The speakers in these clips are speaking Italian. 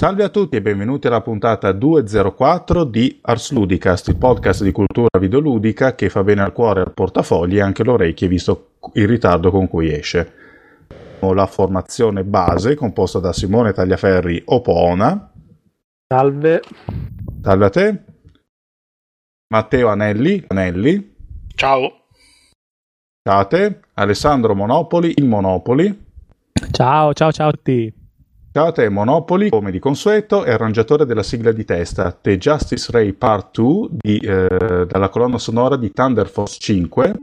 Salve a tutti e benvenuti alla puntata 204 di Ars Ludicast, il podcast di cultura videoludica che fa bene al cuore, al portafogli e anche alle orecchie visto il ritardo con cui esce. La formazione base composta da Simone Tagliaferri Opona. Salve. Salve a te. Matteo Anelli. Anelli. Ciao. Ciao a te. Alessandro Monopoli, il Monopoli. Ciao, ciao, ciao a tutti. Ciao a te, Monopoli, come di consueto, è arrangiatore della sigla di testa The Justice Ray Part 2 di, eh, dalla colonna sonora di Thunder Force 5,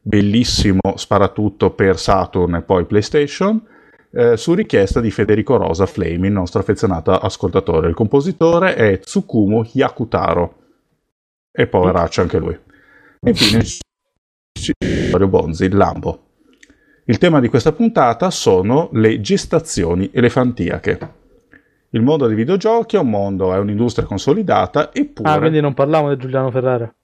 bellissimo sparatutto per Saturn e poi PlayStation, eh, su richiesta di Federico Rosa Flame, il nostro affezionato ascoltatore. Il compositore è Tsukumo Yakutaro, e poveraccio anche lui. E infine Mario Bonzi, il Lambo. Il tema di questa puntata sono le gestazioni elefantiache. Il mondo dei videogiochi è un mondo, è un'industria consolidata, eppure... Ah, quindi non parliamo di Giuliano Ferrara.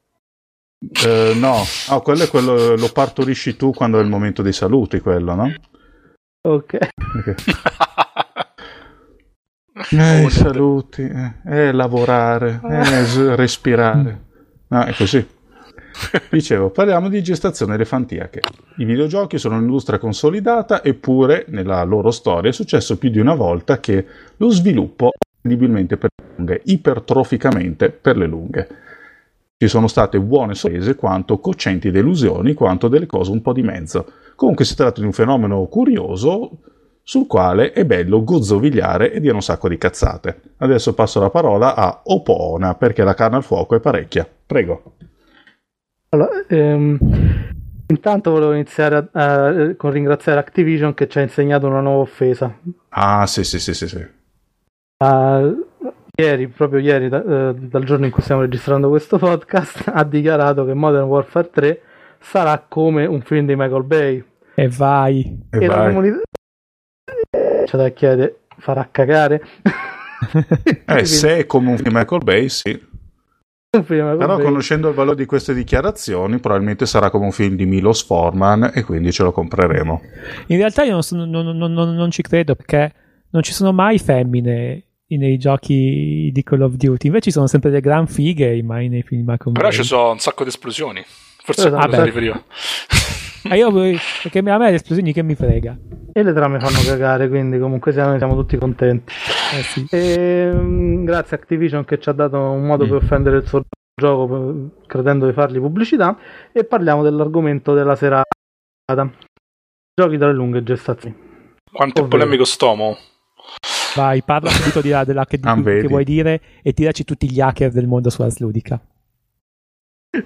Eh, no, oh, quello è quello, lo partorisci tu quando è il momento dei saluti, quello, no? Ok. okay. eh, i saluti, eh, eh, lavorare, eh, respirare. No, è così. Dicevo, parliamo di gestazione elefantiache. I videogiochi sono un'industria consolidata, eppure nella loro storia è successo più di una volta che lo sviluppo è incredibilmente per le lunghe, ipertroficamente per le lunghe. Ci sono state buone sorprese quanto cocenti delusioni, quanto delle cose un po' di mezzo. Comunque si tratta di un fenomeno curioso sul quale è bello gozzovigliare e dire un sacco di cazzate. Adesso passo la parola a Opona perché la carne al fuoco è parecchia. Prego. Allora, ehm, intanto volevo iniziare a, a, con ringraziare Activision che ci ha insegnato una nuova offesa. Ah, sì, sì, sì, sì. sì. Uh, ieri, proprio ieri, da, uh, dal giorno in cui stiamo registrando questo podcast, ha dichiarato che Modern Warfare 3 sarà come un film di Michael Bay. E vai. E, E la vai. comunità c'è da chiedere, farà cagare? Eh, se è come un film di Michael Bay, sì. Michael Però Bay. conoscendo il valore di queste dichiarazioni, probabilmente sarà come un film di Milos Forman e quindi ce lo compreremo. In realtà io non, sono- non- non- non- non ci credo perché non ci sono mai femmine nei giochi di Call of Duty. Invece ci sono sempre delle gran fighe mai nei film Però ci sono un sacco di esplosioni. Forse Esatto. mi riferivo. Ah, io perché a me le esplosioni che mi frega. E le trame fanno cagare, quindi comunque siamo, siamo tutti contenti. Eh sì. Ehm, grazie a Activision che ci ha dato un modo per offendere il suo gioco per- credendo di fargli pubblicità e parliamo dell'argomento della serata. Giochi dalle lunghe gestazioni. Quanto è Ovvero. polemico stomo. Vai, parla subito di là della che, Ah, che vuoi dire e tiraci tutti gli hacker del mondo sulla Sludica.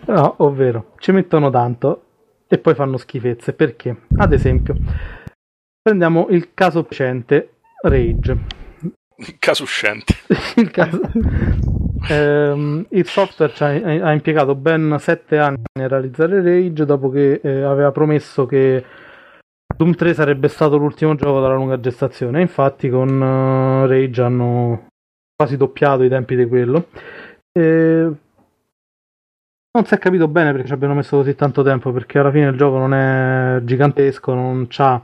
No, ovvero, ci mettono tanto e poi fanno schifezze. Perché? Ad esempio, prendiamo il caso precedente, Rage. Caso uscente. il, caso- Ehm, il software ci ha, ha impiegato ben 7 anni a realizzare Rage dopo che eh, aveva promesso che Doom 3 sarebbe stato l'ultimo gioco dalla lunga gestazione. Infatti, con eh, Rage hanno quasi doppiato i tempi di quello. E non si è capito bene perché ci abbiano messo così tanto tempo. Perché alla fine il gioco non è gigantesco, non ha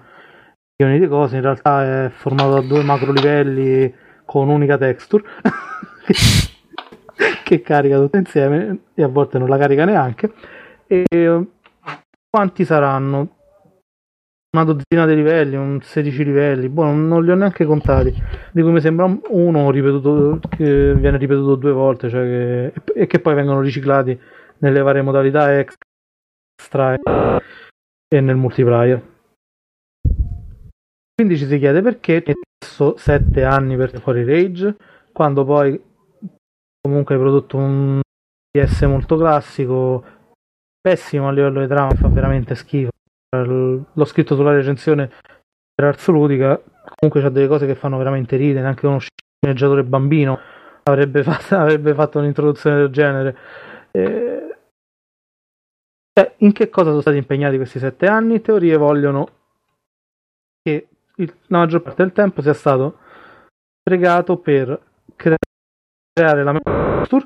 milioni di cose. In realtà è formato da due macro livelli con unica texture che carica tutto insieme e a volte non la carica neanche. E quanti saranno? Una dozzina di livelli, un 16 livelli, boh, non, li ho neanche contati. Di cui mi sembra un- uno ripetuto, che viene ripetuto due volte, cioè che, e che poi vengono riciclati nelle varie modalità extra e- e nel multiplayer. Quindi ci si chiede perché messo 7 anni per fuori Rage, quando poi comunque hai prodotto un PS molto classico, pessimo a livello di trama, fa veramente schifo. L'ho scritto sulla recensione per Ars Ludica, comunque c'ha delle cose che fanno veramente ridere, anche uno sceneggiatore bambino avrebbe fatto, avrebbe fatto un'introduzione del genere. Eh, cioè, in che cosa sono stati impegnati questi sette anni? Teorie vogliono che il- la maggior parte del tempo sia stato pregato per creare la texture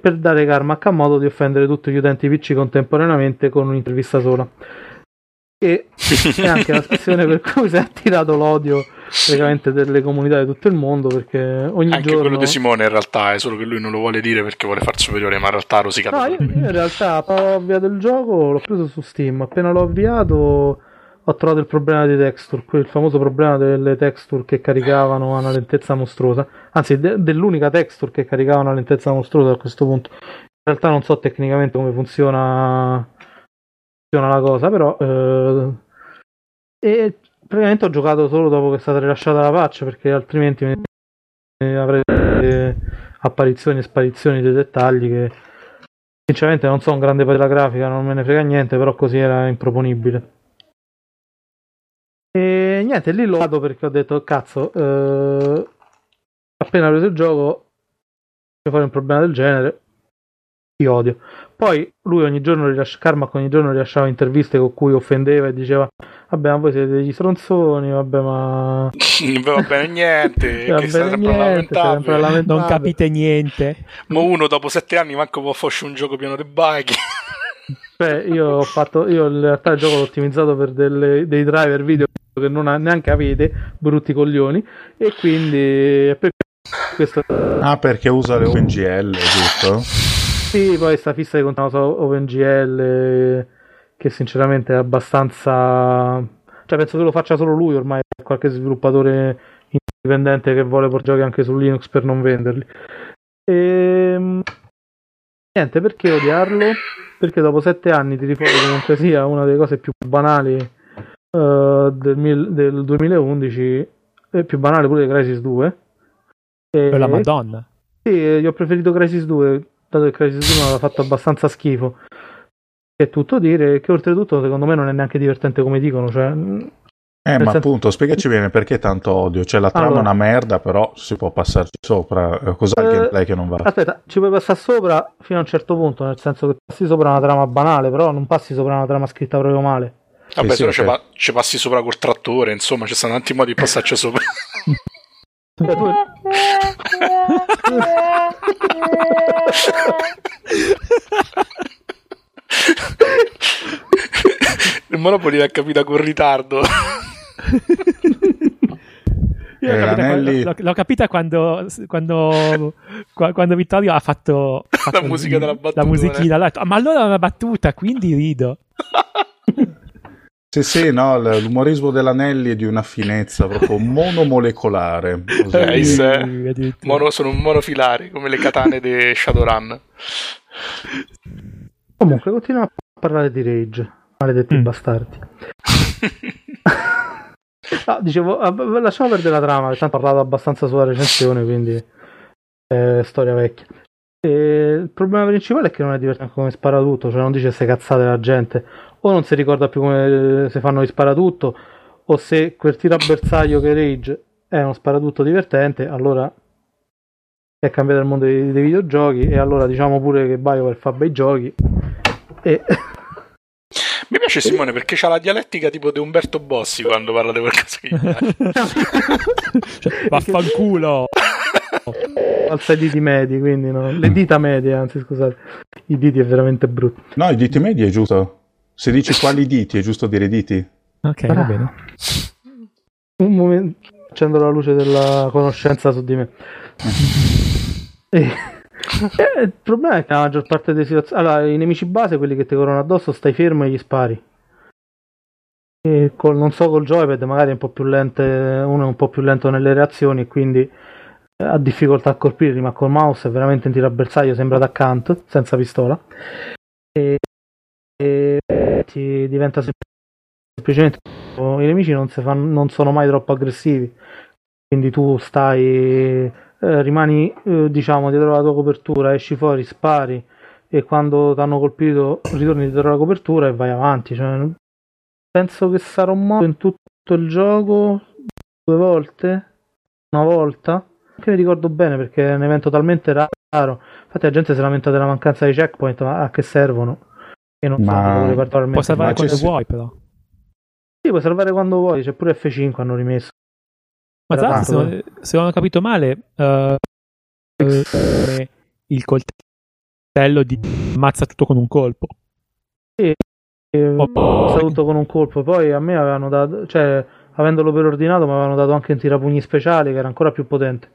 per dare Carmack a modo di offendere tutti gli utenti PC contemporaneamente con un'intervista sola. E è anche la questione per cui si è attirato l'odio praticamente delle comunità di tutto il mondo perché ogni Anche giorno... quello di Simone in realtà è solo che lui non lo vuole dire perché vuole far superiore, ma in realtà ha rosicato. No, io, io in realtà ho avviato il gioco l'ho preso su Steam. Appena l'ho avviato ho trovato il problema dei texture, quel famoso problema delle texture che caricavano a una lentezza mostruosa. Anzi, de- dell'unica texture che caricavano a una lentezza mostruosa a questo punto. In realtà non so tecnicamente come funziona, funziona la cosa, però... eh, e praticamente ho giocato solo dopo che è stata rilasciata la patch perché altrimenti avrei apparizioni e sparizioni dei dettagli che sinceramente non so un grande per la grafica, non me ne frega niente, però così era improponibile. E niente, lì l'ho dato perché ho detto cazzo, eh, appena preso il gioco, devo fare un problema del genere, ti odio. Poi lui ogni giorno rilascia, ogni giorno rilasciava interviste con cui offendeva e diceva vabbè ma voi siete degli stronzoni, vabbè ma... Non va bene niente, Va che sta bene sempre a niente, stai sempre a lamentarvi. lamentarvi. Non capite niente. Ma uno dopo sette anni manco può fare un gioco pieno di bug. Cioè, io ho fatto, io in realtà il gioco l'ho ottimizzato per delle- dei driver video che non ha- neanche avete, brutti coglioni, e quindi per questo Ah, perché usa le OpenGL, giusto? sì, poi sta fissa di contenuto OpenGL che sinceramente è abbastanza cioè penso che lo faccia solo lui ormai qualche sviluppatore indipendente che vuole portare giochi anche su Linux per non venderli. Ehm, niente, perché odiarlo? Perché dopo sette anni ti ricordo comunque sia una delle cose più banali eh, del, mil- del 2011 e più banale pure di Crisis 2. E- Per la Madonna. sì, io ho preferito Crisis 2, dato che Crisis 1 aveva fatto abbastanza schifo. È tutto dire che oltretutto secondo me non è neanche divertente come dicono, cioè Eh, Nel ma senso- appunto, spiegaci bene perché tanto odio. Cioè, la trama Allora. è una merda, però si può passarci sopra. Eh, Cos'ha il Eh, gameplay che non va? Aspetta, ci puoi passare sopra fino a un certo punto, nel senso che passi sopra una trama banale, però non passi sopra una trama scritta proprio male. Vabbè, sì, se no ok. ci, pa- ci passi sopra col trattore, insomma, ci stanno tanti modi di passarci sopra. Il Monopoli l'ha capita con ritardo. Io l'ho, Eh, capita quando, l'ho- l'ho capita quando, quando, qua- quando Vittorio ha fatto, ha fatto La musica della battuta, La musichina. "Ah, ma allora è una battuta, quindi rido. Sì, sì, no, l'umorismo dell'Anelli è di una finezza proprio monomolecolare. Eh. Mono- sono un monofilare, come le katane di Shadowrun. Comunque, continuiamo a parlare di Rage, maledetti Mm. bastardi. Ah, dicevo, ah, lasciamo perdere la trama, perché ho parlato abbastanza sulla recensione, quindi è storia vecchia. E il problema principale è che non è divertente come spara tutto, cioè non dice se cazzate la gente, o non si ricorda più come se fanno di sparatutto, o se quel tiro a bersaglio che Rage è uno sparatutto divertente, allora è cambiato il mondo dei, dei videogiochi, e allora diciamo pure che BioWare fa bei giochi. E Mi piace Simone perché c'ha la dialettica tipo di Umberto Bossi quando parla di qualcosa che gli piace. Cioè, vaffanculo. alza i diti medi, quindi no. le dita medie, anzi scusate, i diti è veramente brutto. No, i diti medi è giusto. Se dici quali diti, è giusto dire diti? Ok, va bene. Un momento, accendo la luce della conoscenza su di me. E- e il problema è che la maggior parte delle situazioni, allora, i nemici base, quelli che ti corrono addosso, stai fermo e gli spari. E col, non so, col joypad magari è un po' più lente, uno è un po' più lento nelle reazioni quindi eh, ha difficoltà a colpirli, ma col mouse è veramente un tiro a bersaglio, sembra da Kant, senza pistola. E, e ti diventa sem- semplicemente i nemici non, fanno- non sono mai troppo aggressivi, quindi tu stai, eh, rimani eh, diciamo dietro la tua copertura, esci fuori, spari e quando ti hanno colpito ritorni dietro la copertura e vai avanti. Cioè, penso che sarò morto in tutto il gioco due volte, una volta, che mi ricordo bene perché è un evento talmente raro. Infatti la gente si lamenta della mancanza di checkpoint, ma a che servono? E non Ma- particolarmente Può salvare quando vuoi, però. sì, puoi salvare quando vuoi, c'è pure F5 hanno rimesso. Ma tra l'altro, se, non- se non ho capito male, eh, eh, il coltello di ammazza tutto con un colpo. E Oh, ho tutto con un colpo. Poi a me avevano dato, cioè, avendolo preordinato mi avevano dato anche un tirapugni speciale che era ancora più potente.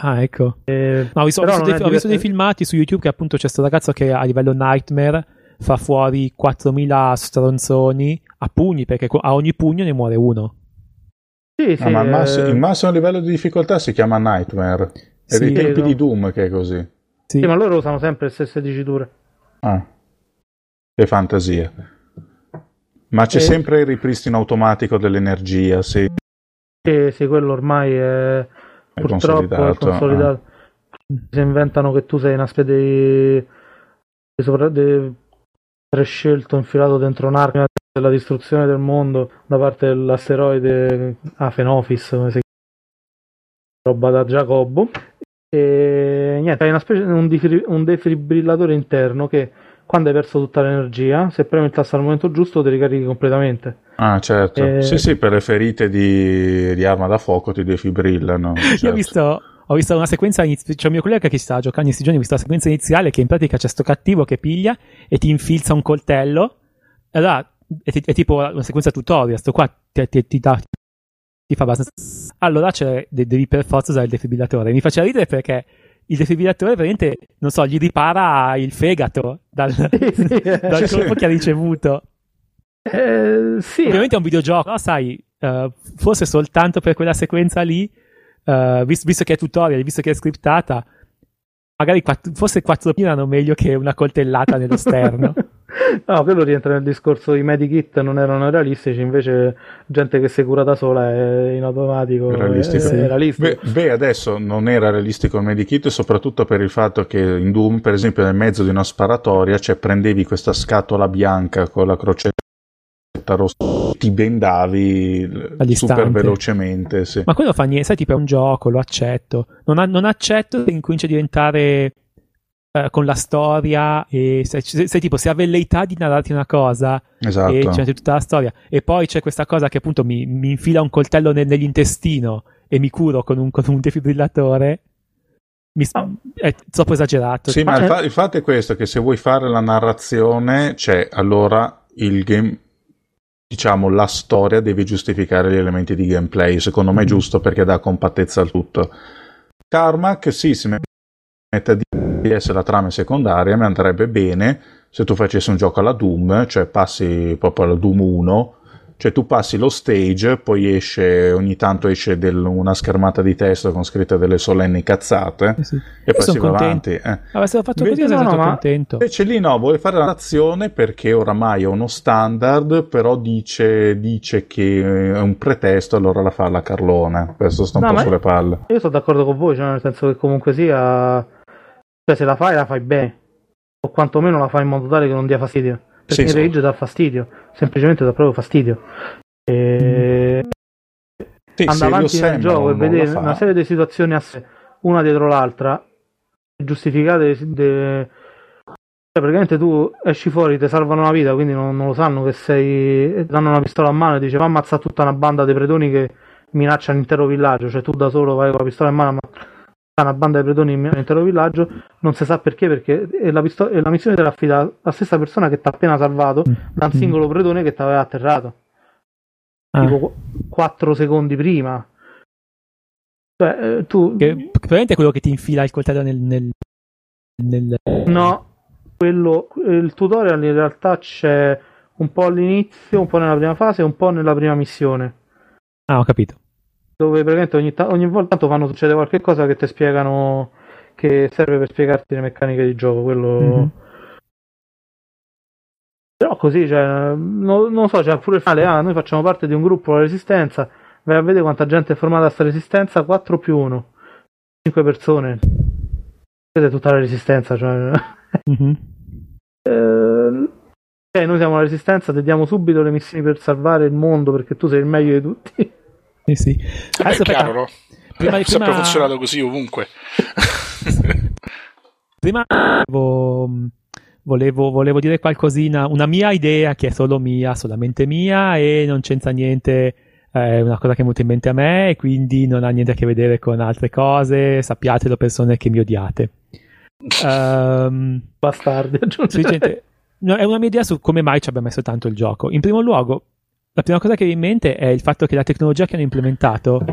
Ah, ecco. Eh, Ma ho visto, ho visto dei, ho visto dei filmati su YouTube che appunto c'è questo ragazzo che a livello Nightmare fa fuori 4000 stronzoni a pugni perché a ogni pugno ne muore uno. Sì, sì, Ah, ma il, eh, massi- il massimo livello di difficoltà si chiama Nightmare. È Sì, dei tempi credo. di Doom che è così. Sì. sì, ma loro usano sempre le stesse diciture. Ah. Che fantasia. Ma c'è Eh. sempre il ripristino automatico dell'energia, sì. Sì, sì, quello ormai è È purtroppo è consolidato, ah. consolidato. Si inventano che tu sei una specie di, di, sopra- di prescelto infilato dentro un'arma della distruzione del mondo da parte dell'asteroide Afenofis, come si chiama, roba da Giacobbo. E niente, hai una specie, un, difri- un defibrillatore interno che quando hai perso tutta l'energia, se premi il tasto al momento giusto, ti ricarichi completamente. Ah, certo. Eh. Sì, sì, per le ferite di, di arma da fuoco ti defibrillano. Io certo. ho visto, ho visto una sequenza iniziale, c'è un mio collega che stava giocando in questi giorni, ho visto la sequenza iniziale che in pratica c'è sto cattivo che piglia e ti infilza un coltello. E allora è, è tipo una sequenza tutorial, sto qua ti, ti- ti dà- ti fa abbastanza. Allora devi per forza usare il defibrillatore. Mi faceva ridere perché il defibrillatore veramente, non so, gli ripara il fegato dal, dal colpo che ha ricevuto. Eh, sì, Ovviamente è un videogioco, però sai, eh, forse soltanto per quella sequenza lì, eh, vis- visto che è tutorial, visto che è scriptata, magari quatt- forse 4 erano meglio che una coltellata nello sterno. No, quello rientra nel discorso i medikit non erano realistici, invece gente che si cura da sola è in automatico Realistico. è, è realistico. Beh, beh, adesso non era realistico il medikit, soprattutto per il fatto che in Doom, per esempio, nel mezzo di una sparatoria, cioè prendevi questa scatola bianca con la crocetta rossa, ti bendavi super velocemente. Sì. Ma quello fa niente, sai, tipo è un gioco, lo accetto. Non, ha- non accetto che incomincia a diventare eh, con la storia e se, se- se tipo se ha velleità di narrarti una cosa Esatto. e c'è tutta la storia e poi c'è questa cosa che appunto mi, mi infila un coltello nel- nell'intestino e mi curo con un, con un defibrillatore mi Ah. è troppo esagerato Sì, ma Ma- il, fa- il fatto è questo, che se vuoi fare la narrazione, c'è allora il game, diciamo, la storia deve giustificare gli elementi di gameplay. Secondo me è Mm. giusto perché dà compattezza al tutto. Carmack, sì, si mette a di essere la trama secondaria, mi andrebbe bene se tu facessi un gioco alla Doom, cioè passi proprio alla Doom 1, cioè tu passi lo stage, poi esce, ogni tanto esce del- una schermata di testo con scritte delle solenni cazzate Eh sì. e poi si va avanti. eh. avessero fatto Invece così no, no, contento Invece lì no, vuole fare la narrazione perché oramai è uno standard, però dice, dice che è un pretesto, allora la fa la Carlona. Questo sta un No, po' sulle palle. Io sono d'accordo con voi, cioè nel senso che comunque sia, cioè se la fai la fai bene, o quantomeno la fai in modo tale che non dia fastidio. Perché Sì, sì. rage dà fastidio, semplicemente dà proprio fastidio. E... Sì, andare avanti nel gioco e vedere una serie di situazioni a sé, una dietro l'altra, giustificate, de- cioè praticamente tu esci fuori, ti salvano la vita, quindi non, non lo sanno che sei, danno una pistola a mano e dice va a ammazzare tutta una banda di predoni che minacciano l'intero villaggio, cioè tu da solo vai con la pistola in mano a ammazzare una banda di predoni in l'intero villaggio, non si sa perché, perché è la, pisto- è la missione te l'affida alla stessa persona che ti ha appena salvato da un singolo predone che ti aveva atterrato Ah. tipo 4 secondi prima. Cioè, eh, tu che probabilmente è quello che ti infila il coltello nel, nel, nel- no, quello il tutorial in realtà c'è un po' all'inizio, un po' nella prima fase e un po' nella prima missione. ah ho capito Dove praticamente ogni, ta- ogni volta tanto fanno succede qualche cosa che ti spiegano che serve per spiegarti le meccaniche di gioco. Quello Mhm. Però così, cioè, non, non so, c'è pure il finale, ah, noi facciamo parte di un gruppo, la Resistenza, vai a vedere quanta gente è formata a sta Resistenza, 4 più 1, 5 persone. Vedete tutta la Resistenza, cioè... Mhm. eh, noi siamo la Resistenza, ti diamo subito le missioni per salvare il mondo perché tu sei il meglio di tutti. Sì, sì. Beh, Adesso, è chiaro, no? prima, È sempre prima- funzionato così ovunque. prima volevo, volevo, volevo dire qualcosina, una mia idea che è solo mia, solamente mia e non c'entra niente, è una cosa che è venuta in mente a me e quindi non ha niente a che vedere con altre cose, sappiatelo persone che mi odiate. Ehm, Bastardi, aggiunge. sì, gente, no, è una mia idea su come mai ci abbia messo tanto il gioco. In primo luogo, la prima cosa che viene in mente è il fatto che la tecnologia che hanno implementato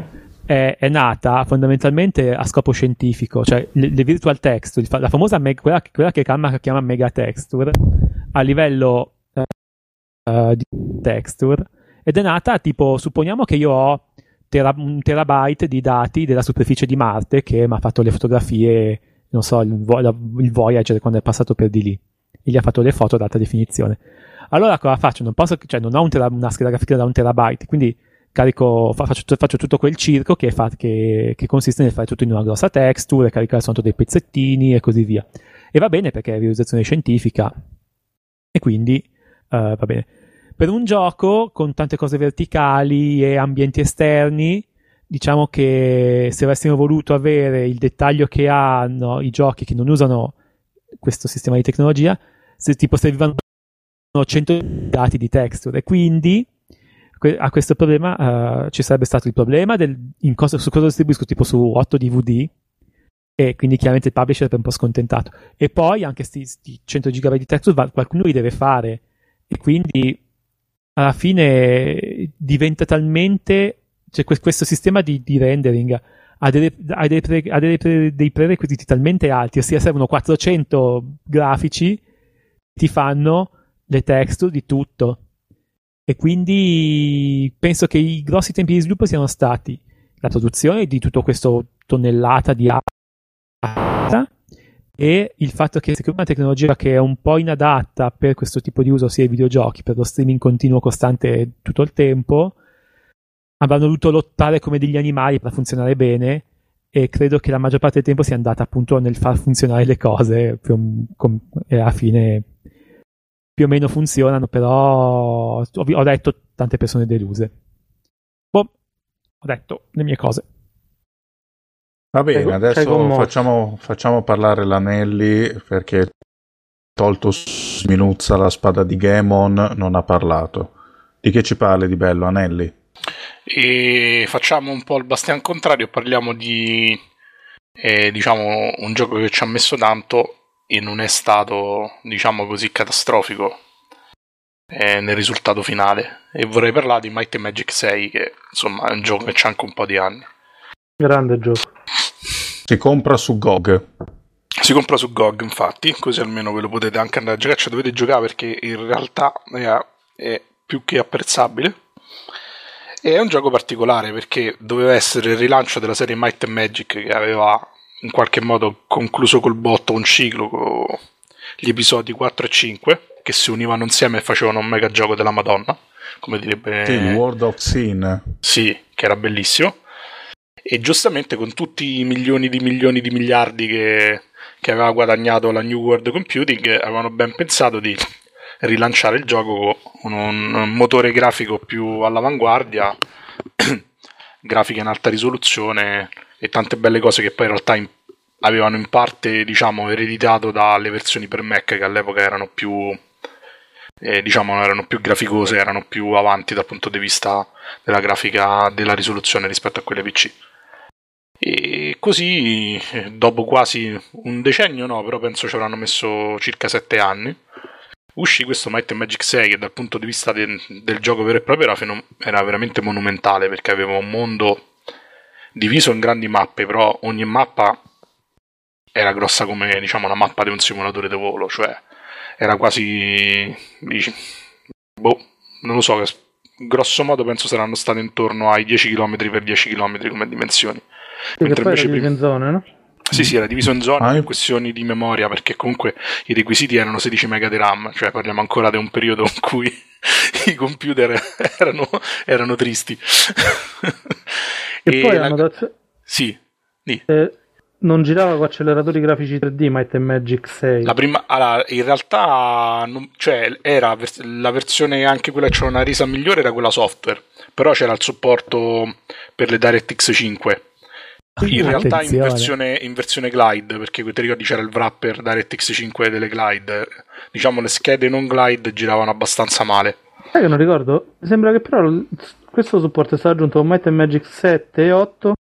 è, è nata fondamentalmente a scopo scientifico, cioè le, le virtual texture, la famosa meg, quella, quella, che Gamma chiama mega texture, a livello uh, di texture, ed è nata tipo, supponiamo che io ho tera, un terabyte di dati della superficie di Marte che mi ha fatto le fotografie, non so, il, il Voyager quando è passato per di lì, e gli ha fatto le foto ad alta definizione. Allora cosa faccio? Non posso, cioè non ho un tera, una scheda grafica da un terabyte, quindi carico, faccio, faccio, tutto quel circo che, fa, che, che, consiste nel fare tutto in una grossa texture, caricare soltanto dei pezzettini e così via. E va bene perché è realizzazione scientifica e quindi uh, va bene. Per un gioco con tante cose verticali e ambienti esterni, diciamo che se avessimo voluto avere il dettaglio che hanno i giochi che non usano questo sistema di tecnologia, se tipo servivano 100 dati di texture e quindi a questo problema uh, ci sarebbe stato il problema del, cosa, su cosa distribuisco? Tipo su 8 DVD e quindi chiaramente il publisher è un po' scontentato. E poi anche questi 100 GB di texture qualcuno li deve fare. E quindi alla fine diventa talmente cioè questo sistema di, di rendering ha, delle, ha, delle pre, ha delle pre, dei prerequisiti talmente alti ossia servono 400 grafici ti fanno le texture di tutto. E quindi penso che i grossi tempi di sviluppo siano stati la produzione di tutto questo tonnellata di arte e il fatto che secondo una tecnologia che è un po' inadatta per questo tipo di uso sia ai videogiochi, per lo streaming continuo costante tutto il tempo, avranno dovuto lottare come degli animali per funzionare bene e credo che la maggior parte del tempo sia andata appunto nel far funzionare le cose e alla fine più o meno funzionano, però ho detto tante persone deluse. Boh, ho detto le mie cose. Va bene, adesso facciamo, facciamo, parlare l'Anelli perché tolto Sminuzza la spada di Gemon non ha parlato. Di che ci parli di bello, Anelli? E facciamo un po' il bastian contrario, parliamo di eh, diciamo un gioco che ci ha messo tanto e non è stato, diciamo così, catastrofico eh, nel risultato finale. E vorrei parlare di Might and Magic 6, che insomma è un gioco che c'ha anche un po' di anni. Grande gioco. Si compra su GOG. Si compra su GOG, infatti, così almeno ve lo potete anche andare a giocare. Cioè, dovete giocare perché in realtà è, è più che apprezzabile. E è un gioco particolare perché doveva essere il rilancio della serie Might and Magic che aveva in qualche modo concluso col botto un ciclo con gli episodi 4 e 5 che si univano insieme e facevano un mega gioco della Madonna come direbbe sì, World of Sin. Sì, che era bellissimo. E giustamente con tutti i milioni di milioni di miliardi che, che aveva guadagnato la New World Computing avevano ben pensato di rilanciare il gioco con un, un motore grafico più all'avanguardia grafica in alta risoluzione e tante belle cose che poi in realtà in, avevano in parte diciamo ereditato dalle versioni per Mac che all'epoca erano più eh, diciamo erano più graficose erano più avanti dal punto di vista della grafica della risoluzione rispetto a quelle PC e così dopo quasi un decennio no però penso ci avranno messo circa sette anni uscì questo Might and Magic 6 che dal punto di vista de- del gioco vero e proprio era, fenom- era veramente monumentale perché aveva un mondo diviso in grandi mappe, però ogni mappa era grossa come diciamo una mappa di un simulatore di volo, cioè era quasi dici, boh, non lo so, grosso modo penso saranno state intorno ai 10 km per 10 km come dimensioni. Sì, Mentre invece prima... in zone, no? Sì, sì, era diviso in zone ah, per questioni di memoria, perché comunque i requisiti erano 16 MB di RAM, cioè parliamo ancora di un periodo in cui i computer erano, erano tristi. E, e poi la... hanno dato... Sì, sì. Eh, non girava con acceleratori grafici 3D Might Magic 6. La prima, allora, in realtà, non, cioè, era la versione anche quella che c'era una resa migliore era quella software, però c'era il supporto per le DirectX 5. In realtà in versione, in versione, glide, perché ti ricordi c'era il wrapper DirectX 5 delle glide, diciamo le schede non glide giravano abbastanza male. Sai che non ricordo? Sembra che però questo supporto è stato aggiunto con Might Magic 7 e 8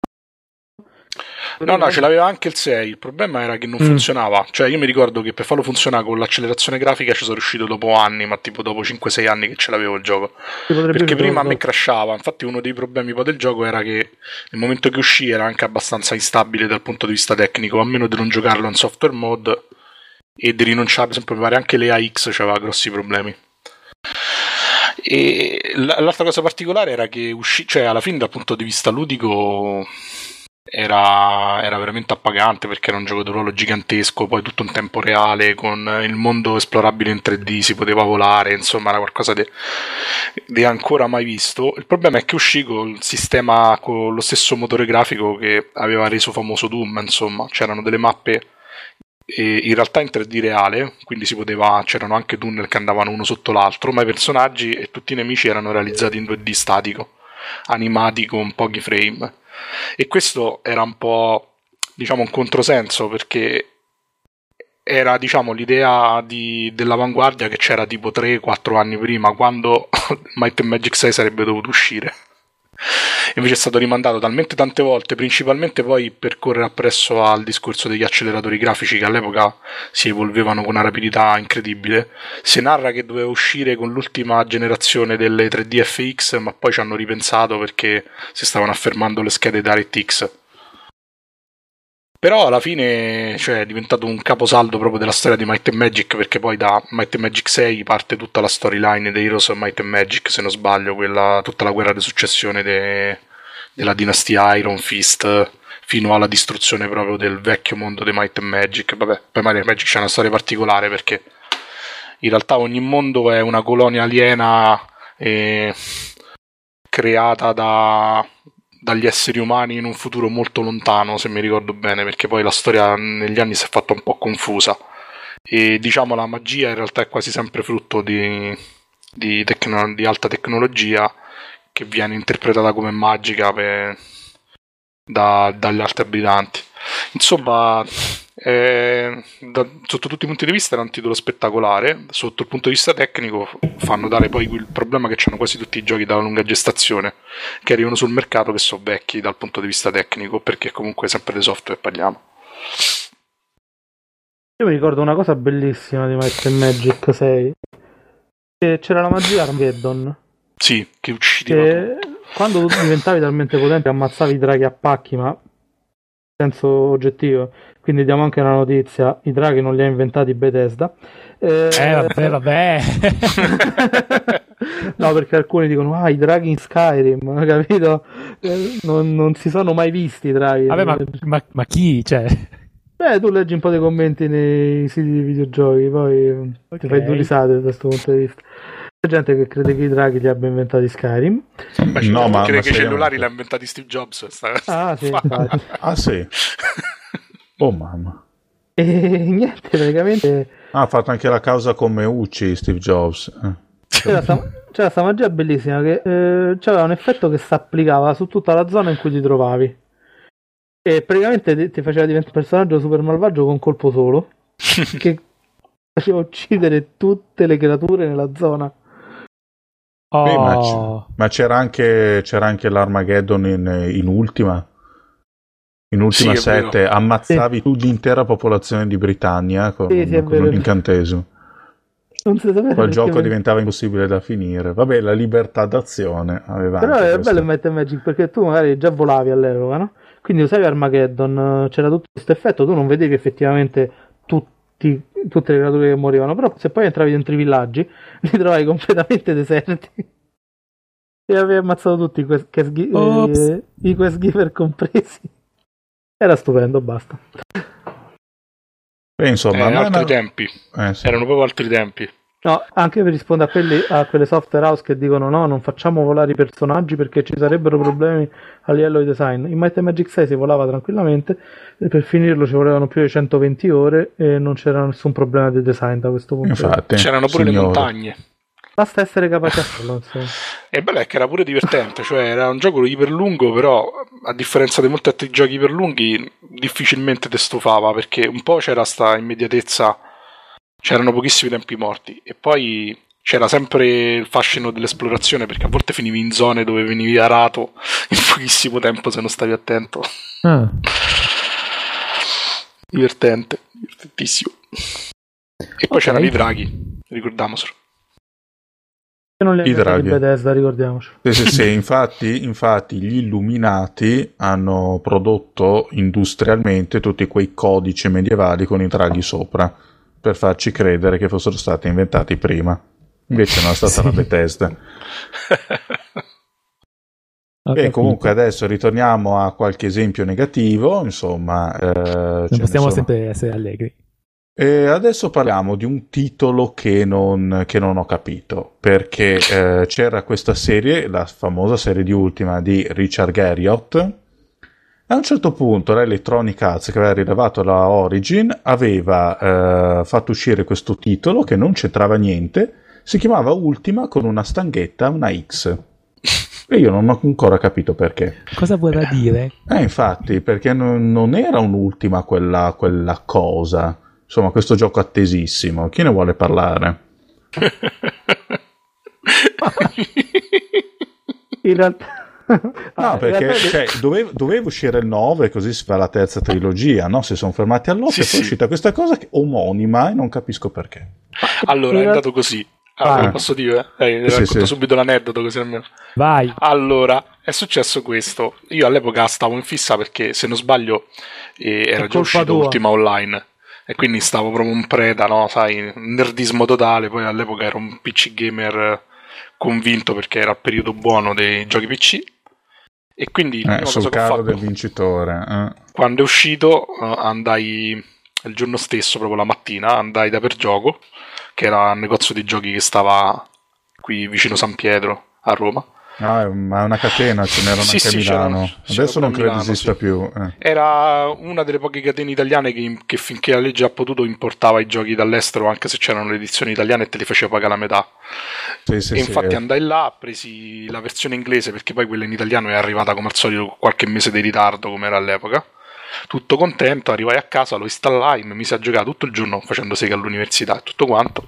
No, no, ce l'aveva anche il 6. Il problema era che non Mm. funzionava. Cioè, io mi ricordo che per farlo funzionare con l'accelerazione grafica ci sono riuscito dopo anni, ma tipo dopo 5-6 anni che ce l'avevo il gioco. Perché prima a me crashava. Infatti, uno dei problemi poi del gioco era che nel momento che uscì era anche abbastanza instabile dal punto di vista tecnico, a meno di non giocarlo in software mode e di rinunciare, per esempio, anche le AX aveva grossi problemi. E l'altra cosa particolare era che uscì, cioè alla fine dal punto di vista ludico era, era veramente appagante perché era un gioco di ruolo gigantesco, poi tutto in tempo reale, con il mondo esplorabile in 3D, si poteva volare, insomma era qualcosa di ancora mai visto. Il problema è che uscì con il sistema, con lo stesso motore grafico che aveva reso famoso Doom, insomma, c'erano delle mappe in realtà in 3D reale, quindi poteva, c'erano anche tunnel che andavano uno sotto l'altro, ma i personaggi e tutti i nemici erano realizzati in 2D statico, animati con pochi frame. E questo era un po', diciamo, un controsenso perché era, diciamo, l'idea di- dell'avanguardia che c'era tipo 3-4 anni prima, quando Might and Magic 6 sarebbe dovuto uscire. Invece è stato rimandato talmente tante volte, principalmente poi per correre appresso al discorso degli acceleratori grafici che all'epoca si evolvevano con una rapidità incredibile. Si narra che doveva uscire con l'ultima generazione delle 3D FX, ma poi ci hanno ripensato perché si stavano affermando le schede DirectX. Però alla fine cioè, è diventato un caposaldo proprio della storia di Might and Magic perché poi da Might and Magic 6 parte tutta la storyline dei Heroes of Might and Magic, se non sbaglio, quella, tutta la guerra di successione de- della dinastia Iron Fist fino alla distruzione proprio del vecchio mondo dei Might and Magic. Vabbè, poi Might and Magic c'è una storia particolare perché in realtà ogni mondo è una colonia aliena eh, creata da, dagli esseri umani in un futuro molto lontano, se mi ricordo bene, perché poi la storia negli anni si è fatta un po' confusa. E diciamo la magia in realtà è quasi sempre frutto di, di, tecno- di alta tecnologia che viene interpretata come magica per- da- dagli altri abitanti. Insomma, eh, da- sotto tutti i punti di vista era un titolo spettacolare. Sotto il punto di vista tecnico, fanno dare poi il problema che hanno quasi tutti i giochi dalla lunga gestazione che arrivano sul mercato che sono vecchi dal punto di vista tecnico, perché comunque sempre di software parliamo. Io mi ricordo una cosa bellissima di Might and Magic 6. Che c'era la magia Armageddon. Sì, che uccideva. Che quando tu diventavi talmente potente ammazzavi i draghi a pacchi, ma senso oggettivo. Quindi diamo anche una notizia: i draghi non li ha inventati Bethesda. Eh, Eh, vabbè, vabbè. no, perché alcuni dicono: Ah, i draghi in Skyrim, capito? Eh, non, non si sono mai visti i draghi. Vabbè, ma, ma- ma chi? Cioè, Beh, tu leggi un po' dei commenti nei siti di videogiochi, poi eh, ti fai due risate da questo punto di vista. C'è gente che crede che i draghi li abbia inventati Skyrim. Ma ci No, ma- crede ma che i cellulari li ha inventati Steve Jobs. sta- Ah, sì. Ah sì? Oh mamma. E niente, praticamente Ah, ha fatto anche la causa come Ucci Steve Jobs. Eh. c'era sta, c'era sta magia bellissima che eh, c'aveva un effetto che si applicava su tutta la zona in cui ti trovavi. E praticamente ti, faceva diventare un personaggio super malvagio con un colpo solo. che faceva uccidere tutte le creature nella zona. Beh, ma, oh, c- ma c'era anche, c'era anche l'Armageddon in, in ultima. In ultima Sì, è vero. 7 ammazzavi tu l'intera popolazione di Britannia con, Sì, sì, con un incantesimo. Non si sapeva Quel gioco diventava impossibile da finire. Vabbè, la libertà d'azione aveva Però è questo. bello in Might Magic perché tu magari già volavi all'epoca, no? Quindi usavi Armageddon, eh, c'era tutto questo effetto, tu non vedevi effettivamente tutti, tutte le creature che morivano, però se poi entravi dentro i villaggi li trovavi completamente deserti. E avevi ammazzato tutti i quest, quest eh, i quest giver compresi. Era stupendo, basta. Beh, insomma, Eh, a me altri una- tempi. eh, sì. Erano proprio altri tempi. No, anche per rispondere a, quelli, a quelle software house che dicono no, non facciamo volare i personaggi perché ci sarebbero problemi a livello di design. In Might and Magic 6 si volava tranquillamente, e per finirlo ci volevano più di 120 ore e non c'era nessun problema di design da questo punto di vista. Infatti, C'erano pure le signore. montagne. Basta essere capaci a farlo, insomma. E bello è che era pure divertente, cioè era un gioco iperlungo, però a differenza di molti altri giochi iperlunghi, difficilmente ti stufava perché un po' c'era sta immediatezza, c'erano pochissimi tempi morti e poi c'era sempre il fascino dell'esplorazione perché a volte finivi in zone dove venivi arato in pochissimo tempo se non stavi attento. ah. divertente, divertentissimo. E poi Ok. c'erano i draghi, ricordiamocelo. Li ha I. Bethesda, ricordiamoci. Sì, sì, sì, infatti, infatti gli Illuminati hanno prodotto industrialmente tutti quei codici medievali con i draghi sopra per farci credere che fossero stati inventati prima. Invece non è stata Sì. la Bethesda. E capito. comunque adesso ritorniamo a qualche esempio negativo, insomma. eh, non possiamo sono. sempre essere allegri. E adesso parliamo di un titolo che non, che non ho capito, perché eh, c'era questa serie, la famosa serie di Ultima di Richard Garriott. A un certo punto la Electronic Arts, che aveva rilevato la Origin, aveva eh, fatto uscire questo titolo che non c'entrava niente, si chiamava Ultima con una stanghetta, una X. E io non ho ancora capito perché. Cosa vorrà dire? Eh, infatti, perché non, non era un'ultima quella, quella cosa. Insomma, questo gioco attesissimo. Chi ne vuole parlare? In realtà... No, Ah, perché cioè, doveva, doveva uscire il 9, così si fa la terza trilogia, no? Si sono fermati all'8 Sì, e poi sì. è uscita questa cosa che, omonima e non capisco perché. Allora, è andato così. Ah, Ah. posso dire? Eh, Sì, racconto sì. subito l'aneddoto così almeno. Vai. Allora, è successo questo. Io all'epoca stavo in fissa perché, se non sbaglio, eh, era già uscito tua. Ultima Online. E quindi stavo proprio un preda, no? Sai, nerdismo totale. Poi all'epoca ero un PC gamer eh, convinto perché era il periodo buono dei giochi PC. E quindi Eh, sul fatto, del vincitore. eh. quando è uscito, eh, andai il giorno stesso, proprio la mattina, andai da Per Gioco, che era un negozio di giochi che stava qui vicino San Pietro a Roma. Ah, ma è una catena, ce n'erano Sì, anche sì, a Milano. Adesso non credo Milano, esista sì. più. eh. Era una delle poche catene italiane che, che finché la legge ha potuto importava i giochi dall'estero, anche se c'erano le edizioni italiane e te li faceva pagare la metà. E infatti eh. andai là, presi la versione inglese perché poi quella in italiano è arrivata come al solito con qualche mese di ritardo, come era all'epoca. Tutto contento, arrivai a casa, lo installai, mi misi a giocare tutto il giorno facendo sega all'università e tutto quanto.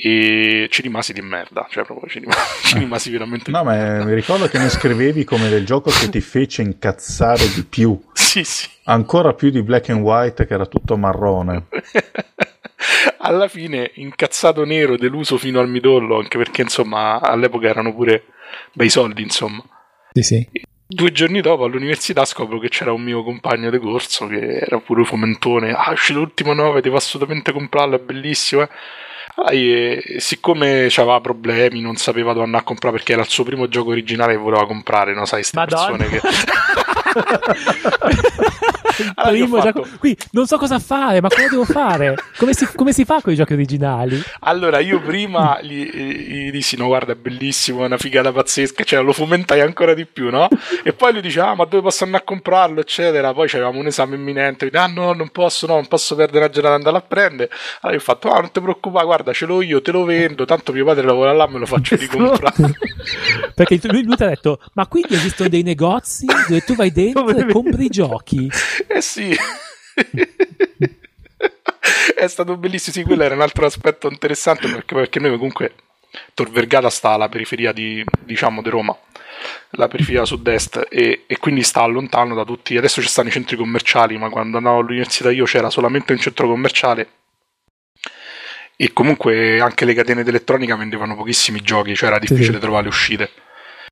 E ci rimasi di merda, cioè proprio ci rimasi, ci rimasi veramente No, di ma merda. eh, mi ricordo che ne scrivevi come del gioco che ti fece incazzare di più. Sì, sì. Ancora più di Black and White, che era tutto marrone. Alla fine incazzato nero, deluso fino al midollo, anche perché insomma all'epoca erano pure bei soldi, insomma. Sì, sì. Due giorni dopo all'università scopro che c'era un mio compagno di corso che era pure fomentone. Ah, è uscito l'ultimo 9, devo assolutamente comprarlo, è bellissimo. Eh. Ah, e, e siccome aveva problemi, non sapeva dove andare a comprare perché era il suo primo gioco originale che voleva comprare, no? Sai, queste Madonna. persone che. Primo gioco- Qui non so cosa fare, ma cosa devo fare? Come si, come si fa con i giochi originali? Allora, io prima gli, gli dissi: No, guarda, è bellissimo, è una figata pazzesca. Cioè, lo fomentai ancora di più, no? E poi lui dice: Ah, ma dove posso andare a comprarlo? Eccetera. Poi avevamo un esame imminente. Quindi, ah, no, non posso, no, non posso perdere la giornata ad andare a prendere. Allora, io ho fatto: Ah, non ti preoccupare, guarda, ce l'ho io, te lo vendo. Tanto mio padre lavora là, me lo faccio ricomprare. Perché lui, lui ti ha detto: Ma quindi esistono dei negozi dove tu vai dentro e compri i giochi? Eh sì. è stato bellissimo. Sì, quello era un altro aspetto interessante perché, perché noi comunque Tor Vergata sta alla periferia di, diciamo, di Roma, la periferia sud-est, e, e quindi sta lontano da tutti. Adesso ci stanno i centri commerciali, ma quando andavo all'università io c'era solamente un centro commerciale. E comunque anche le catene d'elettronica vendevano pochissimi giochi, cioè era difficile sì. trovare le uscite.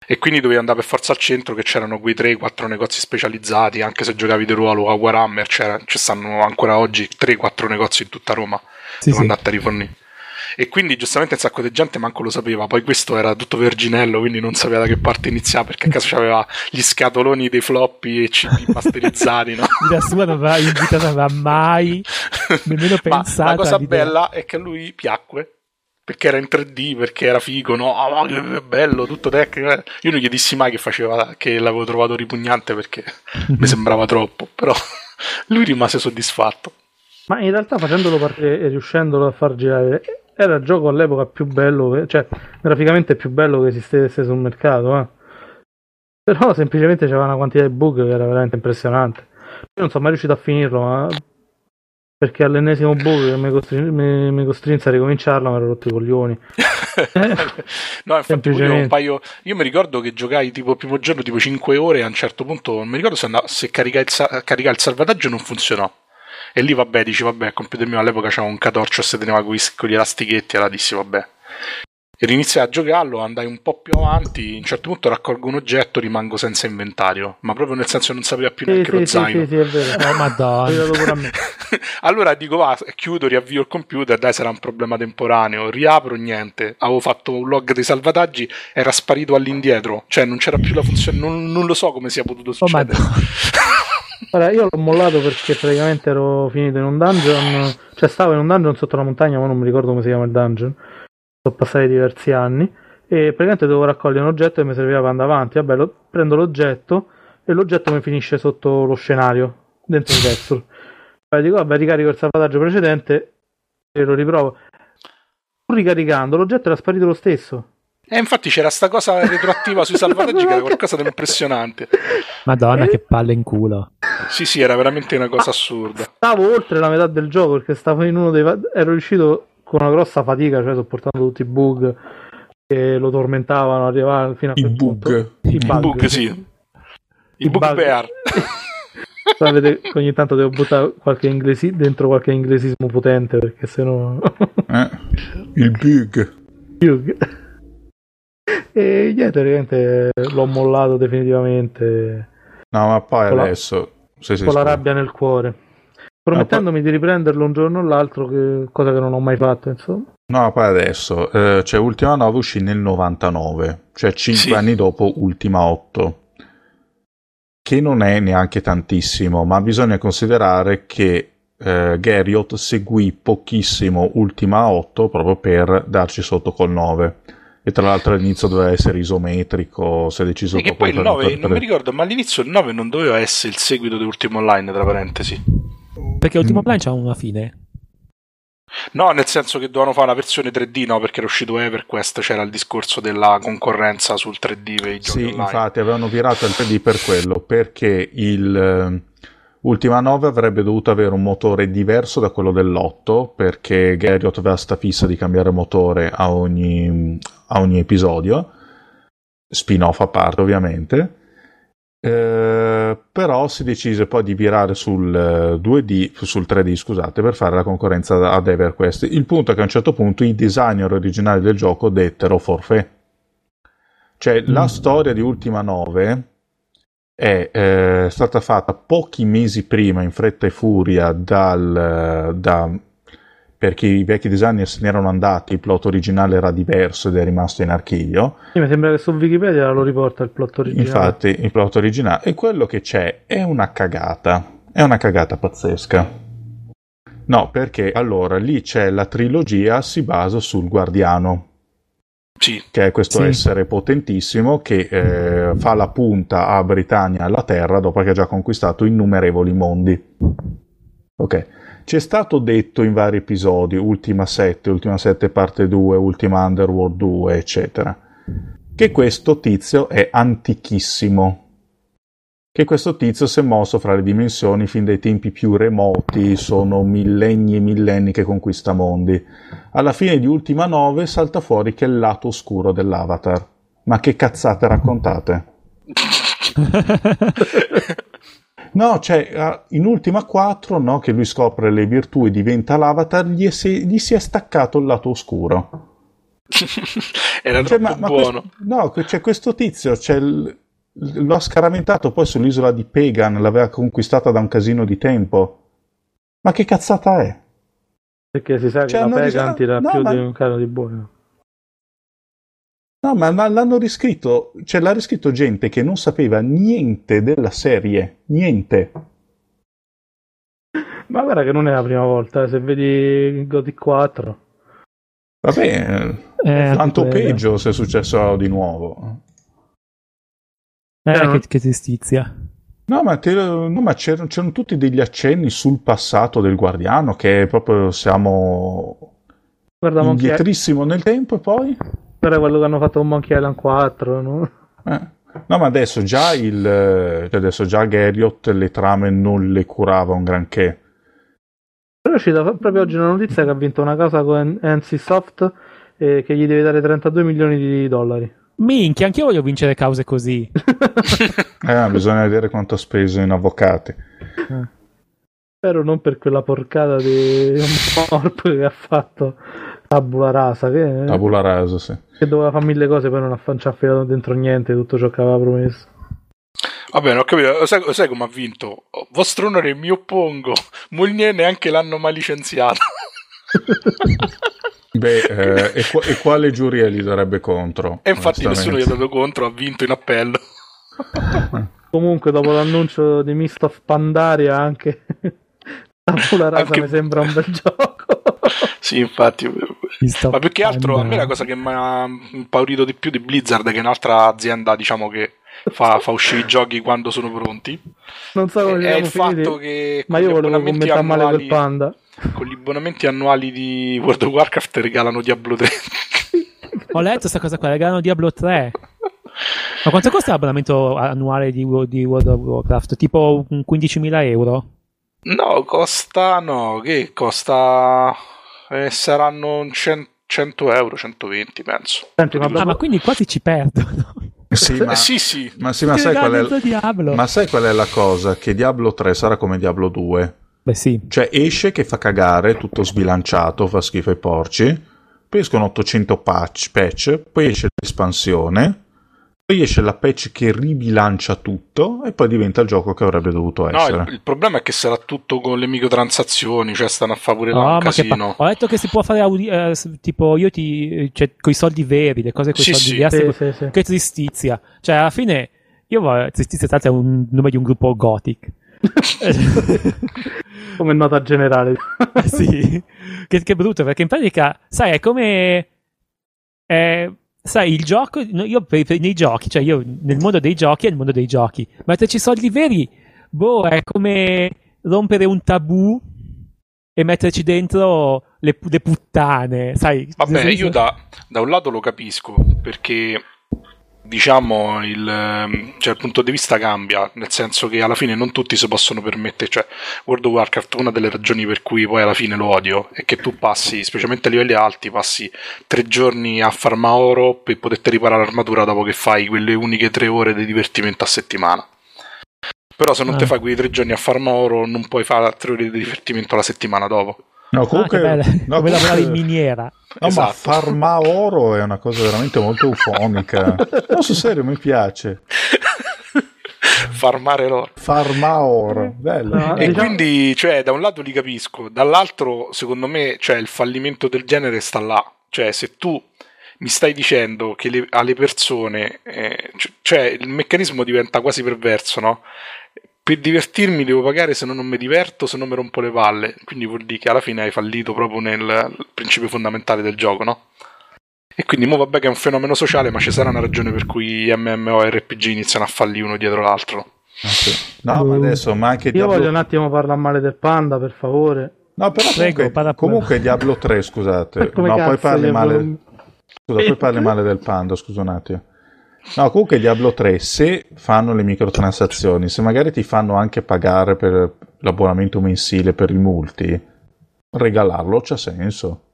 E quindi dovevi andare per forza al centro che c'erano quei 3-4 negozi specializzati, anche se giocavi di ruolo a Warhammer, c'era- ci stanno ancora oggi 3-4 negozi in tutta Roma Sì, dove sì. andate a rifornire. E quindi giustamente un sacco di gente manco lo sapeva, poi questo era tutto verginello, quindi non sapeva da che parte iniziare perché a casa c'aveva gli scatoloni dei floppy e CD masterizzati, no? Da sua non avrà invitato, mai nemmeno Ma pensato. la cosa bella è che a lui piacque perché era in 3D, perché era figo, no? Ma che bello, tutto tecnico. eh. Io non gli dissi mai che faceva che l'avevo trovato ripugnante perché mi sembrava troppo, però lui rimase soddisfatto. Ma in realtà facendolo partire e riuscendolo a far girare era il gioco all'epoca più bello, che- cioè graficamente più bello che esistesse sul mercato. eh. Però semplicemente c'era una quantità di bug che era veramente impressionante. Io non sono mai riuscito a finirlo, ma perché all'ennesimo buco che mi, costrin- mi, mi costrinse a ricominciarlo mi ero rotto i coglioni. no, infatti io, un paio, io mi ricordo che giocai tipo il primo giorno tipo 5 ore e a un certo punto non mi ricordo se, andava, se caricare il, carica il salvataggio non funzionò. E lì vabbè, dici vabbè, il computer mio all'epoca c'era un catorcio e si teneva con gli elastichetti, allora dissi vabbè, e riniziai a giocarlo, andai un po' più avanti, a un certo punto raccolgo un oggetto, rimango senza inventario, ma proprio nel senso che non sapeva più neanche sì, lo sì, zaino. Sì, sì, è vero. Oh, madonna. allora dico, va, chiudo, riavvio il computer, dai, sarà un problema temporaneo, riapro, niente. Avevo fatto un log dei salvataggi, era sparito all'indietro, cioè non c'era più la funzione, non, non lo so come sia potuto oh, succedere. Oh, Allora, io l'ho mollato perché praticamente ero finito in un dungeon, cioè stavo in un dungeon sotto la montagna, ma non mi ricordo come si chiama il dungeon sono passati diversi anni e praticamente dovevo raccogliere un oggetto che mi serviva per andare avanti. Vabbè, lo, prendo l'oggetto e l'oggetto mi finisce sotto lo scenario, dentro il Vexel. Poi dico, vabbè, ricarico il salvataggio precedente e lo riprovo. Ricaricando, l'oggetto era sparito lo stesso. E infatti c'era sta cosa retroattiva sui salvataggi che era qualcosa di impressionante. Madonna, e... che palle in culo. Sì, sì, era veramente una cosa assurda. Stavo oltre la metà del gioco perché stavo in uno dei. ero riuscito con una grossa fatica, cioè sopportando tutti i bug che lo tormentavano, arrivare fino a quel I bug. Punto. I bug, bug sì. I, I bug, bug bear. Sapete che ogni tanto devo buttare qualche inglesi- dentro qualche inglesismo potente perché sennò... eh, il bug. bug. E niente, veramente l'ho mollato definitivamente. No, ma poi con adesso... La, con la rabbia nel cuore promettendomi di riprenderlo un giorno o l'altro, che, cosa che non ho mai fatto, insomma. No, poi adesso, eh, cioè Ultima 9 uscì nel 99, cioè 5 sì. anni dopo Ultima 8, che non è neanche tantissimo, ma bisogna considerare che eh, Garriott seguì pochissimo Ultima 8 proprio per darci sotto col 9. E tra l'altro all'inizio doveva essere isometrico, si è deciso... E che poi il 9, non mi ricordo, ma all'inizio il 9 non doveva essere il seguito di Ultima Online, tra parentesi. Perché Ultimo Blind c'ha una fine. No, nel senso che dovevano fare la versione 3D, no? Perché era uscito EverQuest, c'era il discorso della concorrenza sul 3D per i giochi Sì, online. infatti avevano virato il 3D per quello, perché il uh, Ultima 9 avrebbe dovuto avere un motore diverso da quello dell'8, perché Garriott aveva sta fissa di cambiare motore a ogni, a ogni episodio, spin-off a parte ovviamente, eh, però si decise poi di virare sul 2D, eh, sul 3D, scusate, per fare la concorrenza ad EverQuest. Il punto è che a un certo punto i designer originali del gioco dettero forfait. Cioè, mm. la storia di Ultima 9 è eh, stata fatta pochi mesi prima, in fretta e furia, dal, da perché i vecchi designer se ne erano andati, il plot originale era diverso ed è rimasto in archivio. Sì, mi sembra che su Wikipedia lo riporta il plot originale. Infatti, il plot originale. E quello che c'è è una cagata. È una cagata pazzesca. No, perché allora lì c'è la trilogia, si basa sul Guardiano. Sì. Che è questo sì. essere potentissimo che eh, fa la punta a Britannia alla Terra dopo che ha già conquistato innumerevoli mondi. Ok. Ci è stato detto in vari episodi, Ultima 7, Ultima 7 parte 2, Ultima Underworld 2, eccetera, che questo tizio è antichissimo. Che questo tizio si è mosso fra le dimensioni fin dai tempi più remoti, sono millenni e millenni che conquista mondi. Alla fine di Ultima 9 salta fuori che è il lato oscuro dell'avatar. Ma che cazzate raccontate? No, cioè, in Ultima 4, no, che lui scopre le virtù e diventa l'avatar, gli, si, gli si è staccato il lato oscuro. Era cioè, ma, ma buono. Questo, no, c'è questo tizio, c'è il, lo ha scaramentato poi sull'isola di Pagan, l'aveva conquistata da un casino di tempo. Ma che cazzata è? Perché si sa che cioè, la Pagan tira no, più ma... di un caro di buono. No, ma l'hanno riscritto, cioè l'ha riscritto gente che non sapeva niente della serie, niente. Ma guarda che non è la prima volta, eh, se vedi Gothic 4. Vabbè, eh, tanto peggio se è successo di nuovo. Eh, cioè, che, che tristizia. No, ma, te, no, ma c'erano, c'erano, tutti degli accenni sul passato del Guardiano, che proprio siamo Guarda, indietrissimo nel tempo e poi era quello che hanno fatto con Monkey Island 4, no? Eh. No, ma adesso già il cioè adesso già Garriott le trame non le curava un granché. Però è uscita proprio oggi una notizia che ha vinto una causa con NC Soft e che gli deve dare 32 milioni di dollari. Minchia, anch'io voglio vincere cause così. Eh, bisogna vedere quanto ha speso in avvocati. Spero non per quella porcata di Morp che ha fatto Tabula Rasa, che, Tabula rasa, sì. che doveva fare mille cose, poi non ha, non dentro niente tutto ciò che aveva promesso. Va bene, ho capito. Sai, sai come ha vinto? Vostro onore, mi oppongo. Moglier neanche l'hanno mai licenziato. Beh, eh, e, qua- e quale giuria gli darebbe contro? E infatti nessuno gli ha dato contro, ha vinto in appello. Comunque, dopo l'annuncio di Mist of Pandaria, anche Tabula Rasa Anche- mi sembra un bel gioco. Sì, infatti. Sto Ma più che altro a me la cosa che mi ha impaurito di più di Blizzard, che è un'altra azienda, diciamo, che fa, fa uscire i giochi quando sono pronti, Non so come è il fatto che ma con io gli volevo abbonamenti commentare male quel annuali, panda. con gli abbonamenti annuali di World of Warcraft regalano Diablo 3. Ho letto questa cosa qua, regalano Diablo 3. Ma quanto costa l'abbonamento annuale di, di World of Warcraft? Tipo un 15.000 euro? No, costa. No, che costa. Eh, saranno un cen- 100 euro, 120 penso. Senti, ma Ah, ma quindi quasi ci perdono. Sì, ma, Eh, sì, sì. ma sì, ma sai, qual è, Diablo. ma sai qual è la cosa? Che Diablo 3 sarà come Diablo 2. Beh sì. Cioè esce che fa cagare, tutto sbilanciato, fa schifo ai porci, poi escono 800 patch, patch, poi esce l'espansione, poi esce la patch che ribilancia tutto e poi diventa il gioco che avrebbe dovuto No, essere. il, il problema è che sarà tutto con le microtransazioni, cioè stanno a là No, un casino. pa- ho detto che si può fare audi- eh, tipo io ti cioè con i soldi veri, le cose con i Sì, soldi sì. veri. Sì, sì, sì. Che tristizia. Cioè, alla fine io voglio tristizia tra l'altro è un nome di un gruppo gothic. come nota generale. Sì. Che, che brutto, perché in pratica, sai, è come. eh, sai, il gioco. Io nei giochi, cioè io nel mondo dei giochi è il mondo dei giochi. Metterci soldi veri, boh, è come rompere un tabù e metterci dentro le, le puttane, sai. Vabbè, io da, da un lato lo capisco perché diciamo il, ehm, cioè, il punto di vista cambia, nel senso che alla fine non tutti si possono permettere, cioè World of Warcraft una delle ragioni per cui poi alla fine lo odio è che tu passi, specialmente a livelli alti, passi tre giorni a farma oro per poterti riparare l'armatura dopo che fai quelle uniche tre ore di divertimento a settimana. Però se non Ah. ti fai quei tre giorni a farma oro non puoi fare tre ore di divertimento la settimana dopo. No, Ah, comunque, bella. no, come lavorare in miniera. no, ma Esatto. farma oro è una cosa veramente molto eufonica. No, sul serio, mi piace. Farmare l'oro. Farma oro, bello. No, E Diciamo- quindi, cioè, da un lato li capisco, dall'altro, secondo me, cioè, il fallimento del genere sta là. Cioè, se tu mi stai dicendo che le- alle persone, eh, cioè, il meccanismo diventa quasi perverso, no? Per divertirmi devo pagare se no non mi diverto, se no mi rompo le palle. Quindi vuol dire che alla fine hai fallito proprio nel principio fondamentale del gioco, no? E quindi, mo vabbè che è un fenomeno sociale, ma ci sarà una ragione per cui gli MMO e RPG iniziano a fallire uno dietro l'altro. Ah. No, ma adesso, ma anche Io Diablo... voglio un attimo parlare male del panda, per favore. No, però Prego, comunque, comunque Diablo 3, scusate. No, poi cazzo parli male... Scusa, poi parli male del panda, scusa un attimo. No, comunque Diablo 3, se fanno le microtransazioni, se magari ti fanno anche pagare per l'abbonamento mensile per i multi, regalarlo c'ha senso.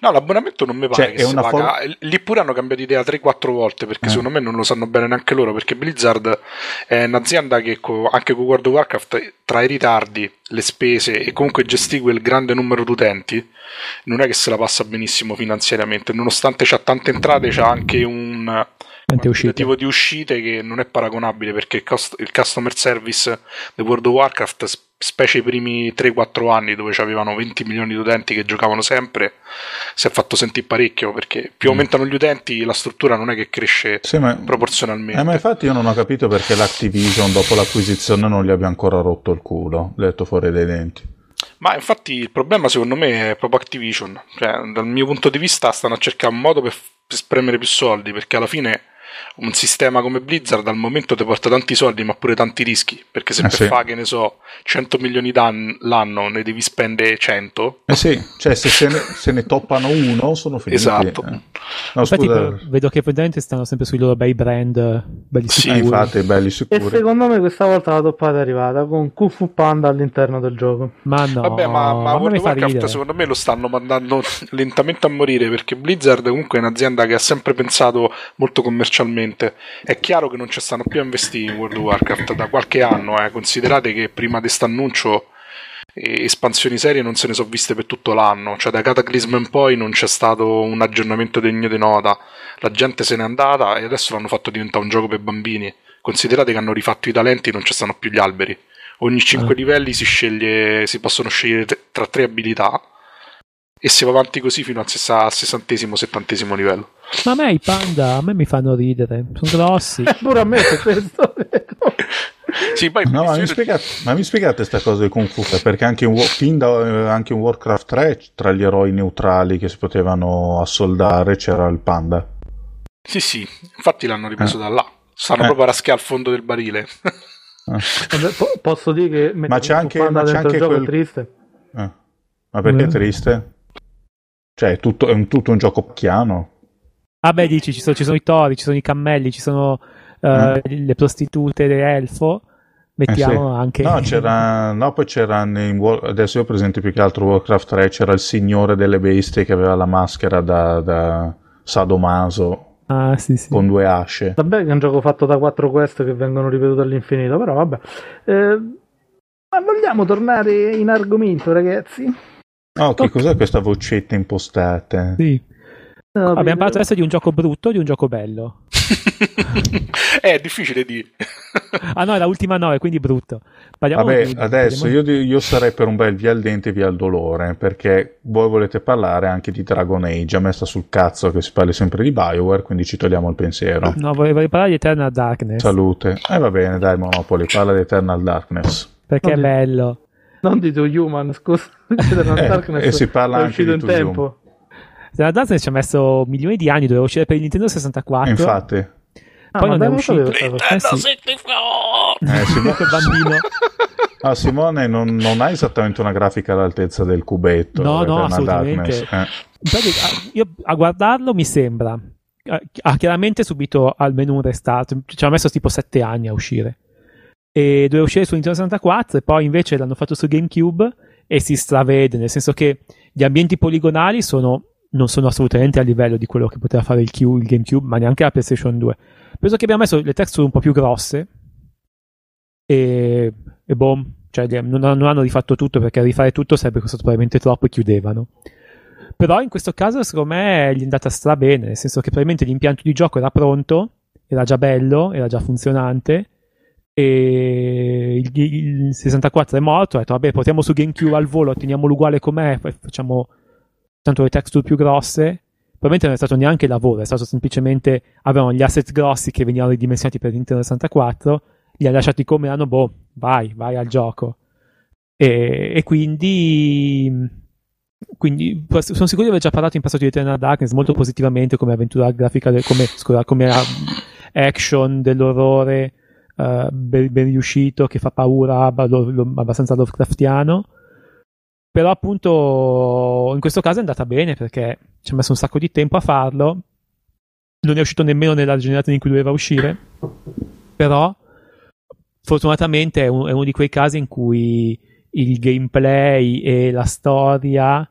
No, l'abbonamento non mi pare Cioè, che è si una paga. Lì pure hanno cambiato idea 3-4 volte perché Eh. secondo me non lo sanno bene neanche loro. Perché Blizzard è un'azienda che co- anche con World of Warcraft tra i ritardi, le spese e comunque gestì quel grande numero di utenti, non è che se la passa benissimo finanziariamente. Nonostante c'ha tante entrate, c'ha anche un quantitativo di uscite che non è paragonabile perché il, cost- il customer service di World of Warcraft, specie i primi 3-4 anni dove c'avevano 20 milioni di utenti che giocavano sempre, si è fatto sentire parecchio perché più Mm. aumentano gli utenti la struttura non è che cresce Sì, ma... proporzionalmente. Eh, ma infatti io non ho capito perché l'Activision dopo l'acquisizione non gli abbia ancora rotto il culo, letto fuori dai denti. Ma infatti il problema secondo me è proprio Activision. Cioè, dal mio punto di vista stanno a cercare un modo per, per spremere più soldi perché alla fine un sistema come Blizzard al momento ti porta tanti soldi ma pure tanti rischi, perché se Eh per sì. fa, che ne so, 100 milioni d'an- l'anno ne devi spendere 100, Eh sì, cioè se se ne, se ne toppano uno sono finiti. Esatto. Eh. No, Infatti, scusa, vedo che praticamente stanno sempre sui loro bei brand, eh, belli Sì, sicuri. eh, infatti, belli E sicuri. secondo me questa volta la toppata è arrivata con Kung Fu Panda all'interno del gioco. Ma no, Vabbè, ma, ma a me World mi of fa Warcraft secondo me lo stanno mandando lentamente a morire perché Blizzard comunque è un'azienda che ha sempre pensato molto commercialmente. È chiaro che non ci stanno più a investire in World of Warcraft da qualche anno. Eh. Considerate che prima di quest'annuncio eh, espansioni serie non se ne sono viste per tutto l'anno. Cioè, da Cataclysm in poi non c'è stato un aggiornamento degno di nota. La gente se n'è andata e adesso l'hanno fatto diventare un gioco per bambini. Considerate che hanno rifatto i talenti, non ci stanno più gli alberi. Ogni 5 Ah. livelli si sceglie, si possono scegliere tra tre abilità e si va avanti così fino al sessa- al sessantesimo, settantesimo livello. Ma a me i panda, a me mi fanno ridere. Sono grossi. Pure a me per questo. Sì, poi No, ma mi spiegate, ma mi spiegate questa cosa di Kung Fu? Perché anche in, da, eh, anche in Warcraft 3, tra gli eroi neutrali che si potevano assoldare, c'era il panda. Sì, sì, infatti l'hanno ripreso Eh. da là. Stanno Eh. proprio a raschiare al fondo del barile. Vabbè, po- posso dire che mettere c'è anche- Panda ma c'è dentro il anche gioco quel- è triste. Eh. Ma perché è Mm. triste? Cioè, è tutto, è un, tutto un gioco pacchiano. Ah beh, dici, ci sono, ci sono i tori, ci sono i cammelli, ci sono eh, le prostitute dell'elfo. Mettiamo Mm. Eh sì. anche... No, c'era, no, poi c'era in War- adesso io ho presente più che altro Warcraft 3, c'era il signore delle bestie che aveva la maschera da, da sadomaso Ah, sì, sì. con due asce. Vabbè, che è un gioco fatto da quattro quest che vengono ripetute all'infinito, però vabbè. Eh, ma vogliamo tornare in argomento, ragazzi? Oh, che cos'è questa vocetta impostata? Sì. No, Abbiamo parlato adesso di un gioco brutto o di un gioco bello? Eh, è difficile di... Ah no, è la ultima 9, quindi brutto. Parliamo Vabbè, di- adesso parliamo- io, io sarei per un bel via il dente e via il dolore, perché voi volete parlare anche di Dragon Age, a me sta sul cazzo che si parli sempre di Bioware, quindi ci togliamo il pensiero. No, volevo parlare di Eternal Darkness. Salute. E va bene, dai Monopoli, parla di Eternal Darkness. Perché è Oddio. bello. Non di Two Human, scusa. Eternal Eh, Darkness e si parla è anche uscito di in tempo. Eternal Darkness ci ha messo milioni di anni, doveva uscire per il Nintendo 64. Infatti, eh, Ah, Poi ma non è uscito. cosa. Eh sì. eh, Simo- Quel bambino. ah, Simone non, non ha esattamente una grafica all'altezza del cubetto. No, no, Eternal assolutamente. Darkness, eh. Infatti, a- io a guardarlo mi sembra. Ha chiaramente subito al menu un restart. Ci ha messo tipo 7 anni a uscire. E doveva uscire su Nintendo 64 e poi invece l'hanno fatto su GameCube e si stravede, nel senso che gli ambienti poligonali sono, non sono assolutamente a livello di quello che poteva fare il, Q, il GameCube, ma neanche la PlayStation 2. Penso che abbiamo messo le texture un po' più grosse e, e boh, cioè non, non hanno rifatto tutto perché rifare tutto sarebbe costato probabilmente troppo e chiudevano. Però in questo caso secondo me gli è andata stra bene, nel senso che probabilmente l'impianto di gioco era pronto, era già bello, era già funzionante e il, il 64 è morto, ha detto vabbè portiamo su GameCube al volo, teniamolo uguale com'è, poi facciamo tanto le texture più grosse. Probabilmente non è stato neanche lavoro, è stato semplicemente avevano gli asset grossi che venivano ridimensionati per Nintendo 64, li ha lasciati come erano, boh, vai, vai al gioco. E, e quindi quindi sono sicuro di aver già parlato in passato di Eternal Darkness molto positivamente come avventura grafica, come, scusa, come uh, action dell'orrore uh, ben, ben riuscito che fa paura lo, lo, abbastanza Lovecraftiano. Però appunto in questo caso è andata bene perché ci ha messo un sacco di tempo a farlo. Non è uscito nemmeno nella generazione in cui doveva uscire. Però fortunatamente è, un, è uno di quei casi in cui il gameplay e la storia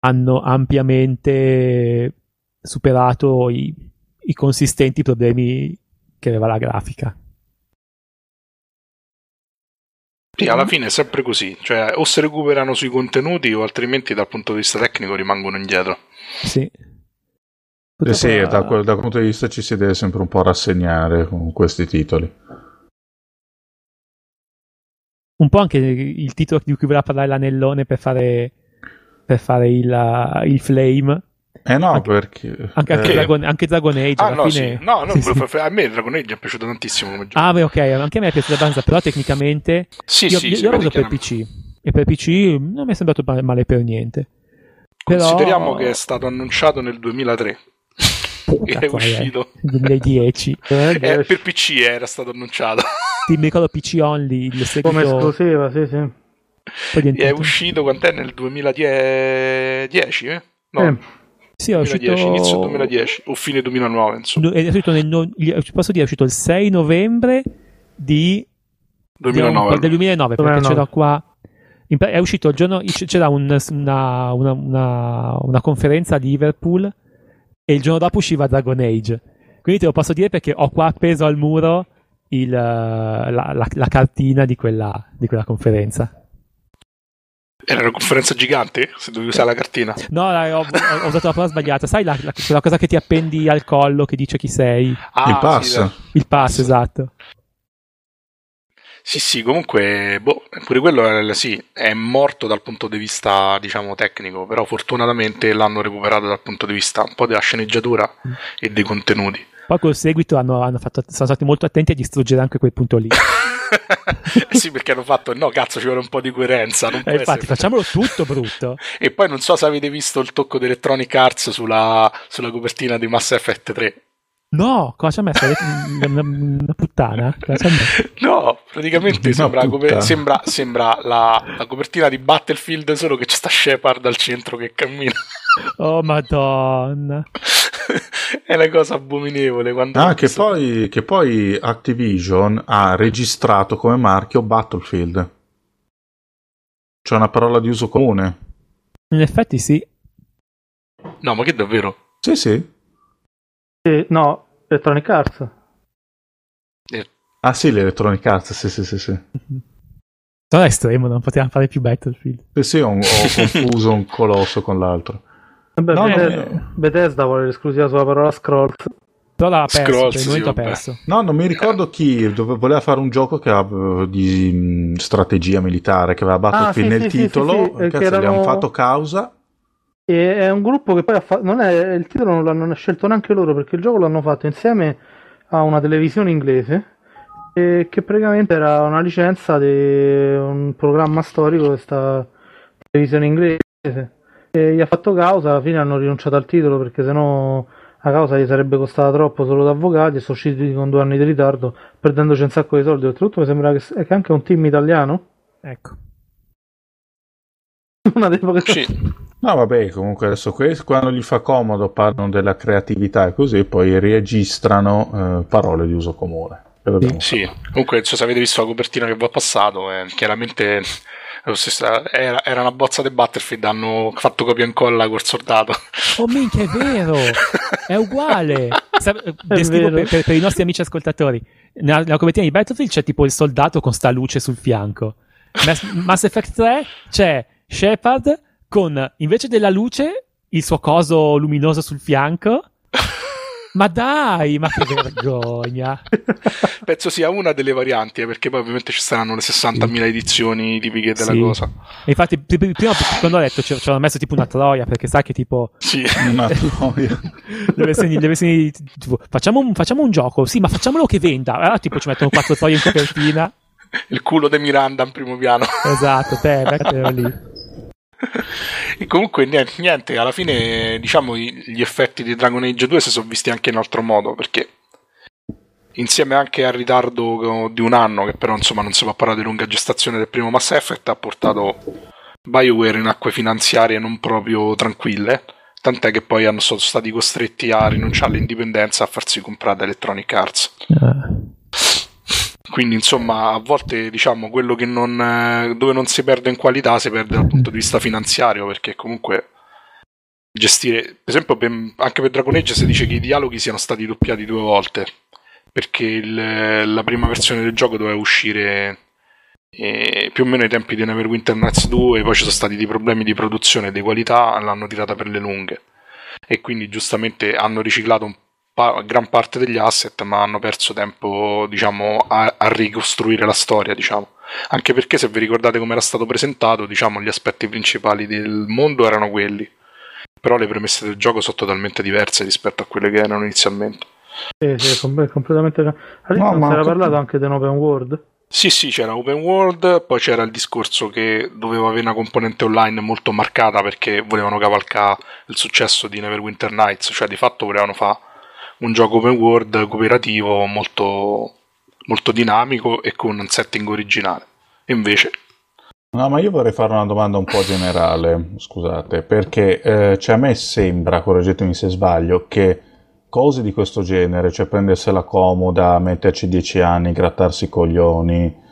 hanno ampiamente superato i, i consistenti problemi che aveva la grafica. Sì, alla fine è sempre così, cioè o si recuperano sui contenuti o altrimenti dal punto di vista tecnico rimangono indietro. Sì. Eh sì, da, quel, da quel punto di vista ci si deve sempre un po' rassegnare con questi titoli. Un po' anche il titolo di cui voleva parlare l'anellone per fare, per fare il, il flame. Eh no, anche, perché... Anche, anche, eh, Dragon, anche Dragon Age. Ah, alla no, fine... sì. No, no sì, sì. a me Dragon Age è piaciuto tantissimo come gioco. Ah, beh, ok, anche a me è piaciuto abbastanza, però tecnicamente sì, io, sì, io, io l'ho vede usato per. PC e per PC non mi è sembrato male per niente. Però- Consideriamo che è stato annunciato nel 2003. Puta, è uscito. 2010. Eh, Eh, per PC era stato annunciato. Sì, mi ricordo PC Only, il seguito Come esclusiva, sì, sì. poi è uscito quant'è nel 2010? Eh? No, Eh, Sì, è uscito 2010, inizio 2010 o fine 2009, insomma. È uscito nel no- posso dire, è uscito il 6 novembre di 2009. del 2009 perché 2009. c'era qua è uscito il giorno c'era un- una, una, una, una conferenza a Liverpool e il giorno dopo usciva Dragon Age quindi te lo posso dire perché ho qua appeso al muro il, la, la- la cartina di quella, di quella conferenza Era una conferenza gigante? Se dovevi usare la cartina. no ho, ho- usato la parola sbagliata sai la, la- quella cosa che ti appendi al collo che dice chi sei Ah, il pass. Sì, il pass esatto sì, sì, comunque, boh, pure quello è, sì, è morto dal punto di vista, diciamo, tecnico, però fortunatamente l'hanno recuperato dal punto di vista un po' della sceneggiatura e dei contenuti. poi col seguito hanno, hanno fatto, sono stati molto attenti a distruggere anche quel punto lì Eh sì, perché hanno fatto, no, cazzo, ci vuole un po' di coerenza. Eh, infatti, essere- facciamolo tutto brutto. E poi non so se avete visto il tocco di Electronic Arts sulla, sulla copertina di Mass Effect 3. No, cosa ha messo? Una, una puttana? No, praticamente sembra, come- sembra, sembra la, la copertina di Battlefield, solo che c'è sta Shepard al centro che cammina. Oh, madonna. È una cosa abominevole. Quando Ah, che poi, che poi Activision ha registrato come marchio Battlefield. C'è una parola di uso comune. In effetti sì. No, ma che davvero? Sì, sì. sì, no, Electronic Arts. Ah sì, l'Electronic Arts, sì, sì, sì, sì. Sono estremo, non potevamo fare più Battlefield. Sì, sì, ho, ho confuso un colosso con l'altro. Vabbè, No, Bethesda, no. Bethesda vuole l'esclusiva sulla parola Scrolls. Però l'ha perso, Scrolls, per il sì, ha perso. No, non mi ricordo chi dove- voleva fare un gioco che aveva di mh, strategia militare, che aveva Battlefield sì, nel sì, titolo. sì, sì, eh, Cazzo, che gli erano- hanno fatto causa. E è un gruppo che poi ha fatto. Non è, il titolo non l'hanno scelto neanche loro perché il gioco l'hanno fatto insieme a una televisione inglese. E che praticamente era una licenza di un programma storico di questa televisione inglese. E gli ha fatto causa, alla fine hanno rinunciato al titolo perché sennò la causa gli sarebbe costata troppo solo da avvocati e sono usciti con due anni di ritardo, perdendoci un sacco di soldi. Oltretutto mi sembra che, che anche un team italiano. Ecco. Una delle Sì. No, vabbè, comunque adesso questo, quando gli fa comodo parlano della creatività e così, poi registrano eh, parole di uso comune. Sì, comunque so se avete visto la copertina che vi ho passato, eh, chiaramente è stesso- era, era una bozza di Battlefield, hanno fatto copia e incolla col soldato. Oh, minchia, è vero! È uguale! Sa- descrivo per, per- per i nostri amici ascoltatori. Nella, nella copertina di Battlefield c'è tipo il soldato con sta luce sul fianco. Mass, Mass Effect 3 c'è Shepard con, invece della luce, il suo coso luminoso sul fianco. Ma dai, ma che vergogna! Penso sia una delle varianti, eh, perché poi ovviamente ci saranno le 60.000 edizioni tipiche della Sì. cosa. E infatti, pr- pr- prima quando ho letto ci hanno messo tipo una troia perché sa che tipo Sì. Una troia. versioni tipo, facciamo, un, facciamo un gioco, sì, ma facciamolo che venda. Allora, tipo ci mettono quattro troie in copertina. Il culo di Miranda in primo piano. Esatto, te, mettilo lì. E comunque niente, niente, alla fine diciamo gli effetti di Dragon Age 2 si sono visti anche in altro modo, perché insieme anche al ritardo di un anno, che però insomma non si può parlare di lunga gestazione del primo Mass Effect, ha portato BioWare in acque finanziarie non proprio tranquille, tant'è che poi hanno, sono stati costretti a rinunciare all'indipendenza a farsi comprare da Electronic Arts. Quindi, insomma, a volte diciamo quello che non, eh, dove non si perde in qualità si perde dal punto di vista finanziario, perché comunque gestire, per esempio, per- anche per Dragon Age si dice che i dialoghi siano stati doppiati due volte, perché il- la prima versione del gioco doveva uscire eh, più o meno ai tempi di Neverwinter Nights 2, poi ci sono stati dei problemi di produzione e di qualità, l'hanno tirata per le lunghe. E quindi giustamente hanno riciclato un pa- gran parte degli asset, ma hanno perso tempo, diciamo, a, a ricostruire la storia, diciamo. Anche perché se vi ricordate come era stato presentato, diciamo, gli aspetti principali del mondo erano quelli. Però le premesse del gioco sono totalmente diverse rispetto a quelle che erano inizialmente. Sì, sì, com- completamente. All'inizio No, non ma si era parlato anche di un open world. Sì, sì, c'era open world, poi c'era il discorso che doveva avere una componente online molto marcata perché volevano cavalcare il successo di Neverwinter Nights, cioè di fatto volevano fare un gioco open world cooperativo molto, molto dinamico e con un setting originale. Invece No, ma io vorrei fare una domanda un po' generale, scusate, perché eh, cioè a me sembra, correggetemi se sbaglio, che cose di questo genere, cioè prendersela comoda, metterci dieci anni, grattarsi i coglioni,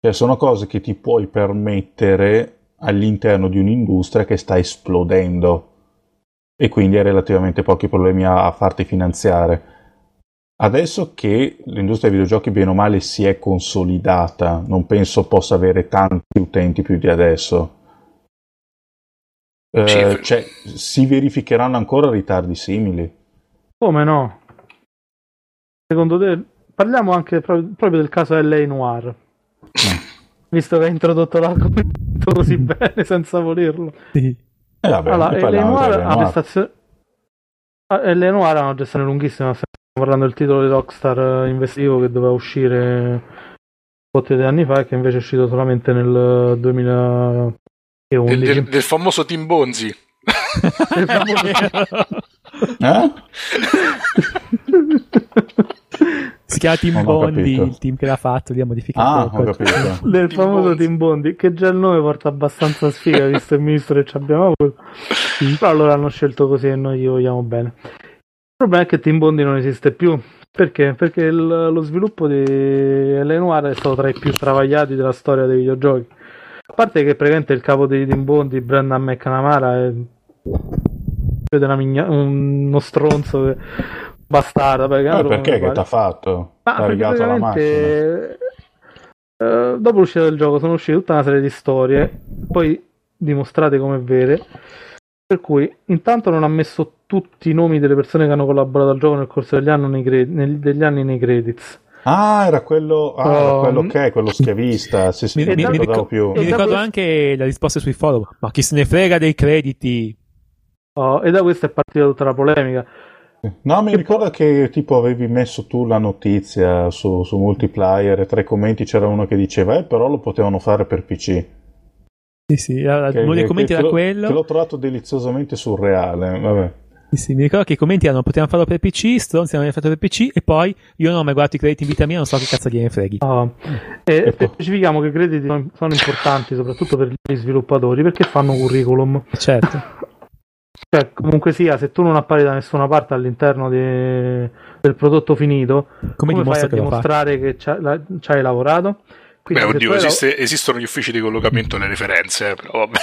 cioè sono cose che ti puoi permettere all'interno di un'industria che sta esplodendo e quindi hai relativamente pochi problemi a, a farti finanziare. Adesso che l'industria dei videogiochi bene o male si è consolidata, non penso possa avere tanti utenti più di adesso. Eh, Sì. cioè, si verificheranno ancora ritardi simili? Come no? Secondo te, parliamo anche pro- proprio del caso LA Noir, visto che hai introdotto l'argomento così bene senza volerlo. Sì. Eh, vabbè, allora, LA parliamo Noir ha prestazioni. LA Noir ha una gestione lunghissima, stiamo parlando del titolo di Rockstar eh, investivo che doveva uscire un po' di anni fa e che invece è uscito solamente nel 2011. del, del- del famoso Team Bonzi. Eh? si chiama Team Bondi, il team che l'ha fatto, lì ha modificato Ah, ho capito. del Team famoso Bonzi. Team Bondi che già il nome porta abbastanza sfiga visto il ministro che ci abbiamo avuto però loro hanno scelto così e noi gli vogliamo bene. Il problema è che Team Bondi non esiste più. Perché? Perché il- lo sviluppo di Lenoir è stato tra i più travagliati della storia dei videogiochi. A parte che praticamente il capo di Team Bondi Brendan McNamara è una migna- uno stronzo che- bastardo perché, Eh, altro perché che pare. t'ha fatto? Ma T'ha rigato la macchina? eh, dopo l'uscita del gioco sono uscite tutta una serie di storie, poi dimostrate come vere, per cui intanto non ha messo tutti i nomi delle persone che hanno collaborato al gioco nel corso degli anni nei, cre- nel- degli anni nei credits. Ah, era quello, ah, era quello mm. che è, quello schiavista. Sì, sì, Mi, mi- mi mi ricordavo ricor- più. mi ricordo anche la risposta sui forum. Ma chi se ne frega dei crediti? Oh, e da questo è partita tutta la polemica. No, mi ricordo che tipo avevi messo tu la notizia su, su Multiplier e tra i commenti c'era uno che diceva, eh, però lo potevano fare per PC. Sì, sì, allora, Che- uno dei commenti era quello. Che l'ho trovato deliziosamente surreale. Vabbè. Sì, sì, mi ricordo che i commenti erano potevano farlo per PC, stronzi l'hanno fatto per PC e poi io non ho mai guardato i crediti in vita mia, non so che cazzo gliene freghi. Oh, E E poi- specifichiamo che i crediti sono importanti soprattutto per gli sviluppatori perché fanno curriculum. Certo. Cioè, comunque sia, se tu non appari da nessuna parte all'interno di- del prodotto finito, Come, come, fai dimostra a che dimostrare che c'ha- la- ci hai lavorato? Quindi, Beh, oddio, esiste- esistono gli uffici di collocamento e le referenze, eh, però vabbè.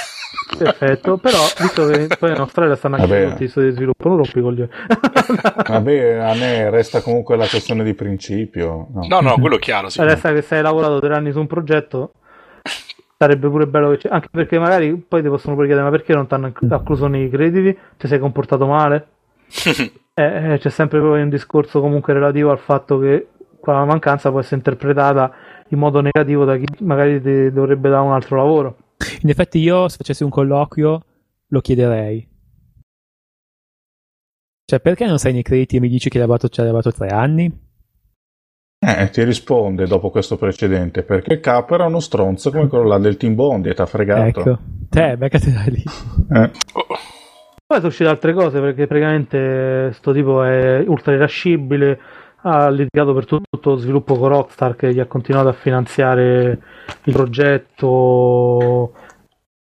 Perfetto, però visto che poi in Australia stanno anche tutti i studi di sviluppo, non rompi coglioni. Vabbè, a me resta comunque la questione di principio. no. No, no, quello è chiaro, sì. Adesso che se hai lavorato tre anni su un progetto, sarebbe pure bello che c'è. Anche perché magari poi ti possono pure chiedere: ma perché non ti hanno accluso nei crediti? Ti sei comportato male? Eh, eh, c'è sempre poi un discorso comunque relativo al fatto che quella mancanza può essere interpretata in modo negativo da chi magari ti dovrebbe dare un altro lavoro. In effetti io, se facessi un colloquio, lo chiederei. Cioè, perché non sei nei crediti e mi dici che hai lavorato, ci hai lavorato tre anni? Eh, ti risponde dopo questo precedente, perché il capo era uno stronzo come quello là del Team Bond e t'ha fregato. Ecco. Te, beccate da lì. Eh. Poi sono uscite altre cose perché praticamente sto tipo è ultra irascibile. Ha litigato per tutto, tutto lo sviluppo con Rockstar che gli ha continuato a finanziare il progetto.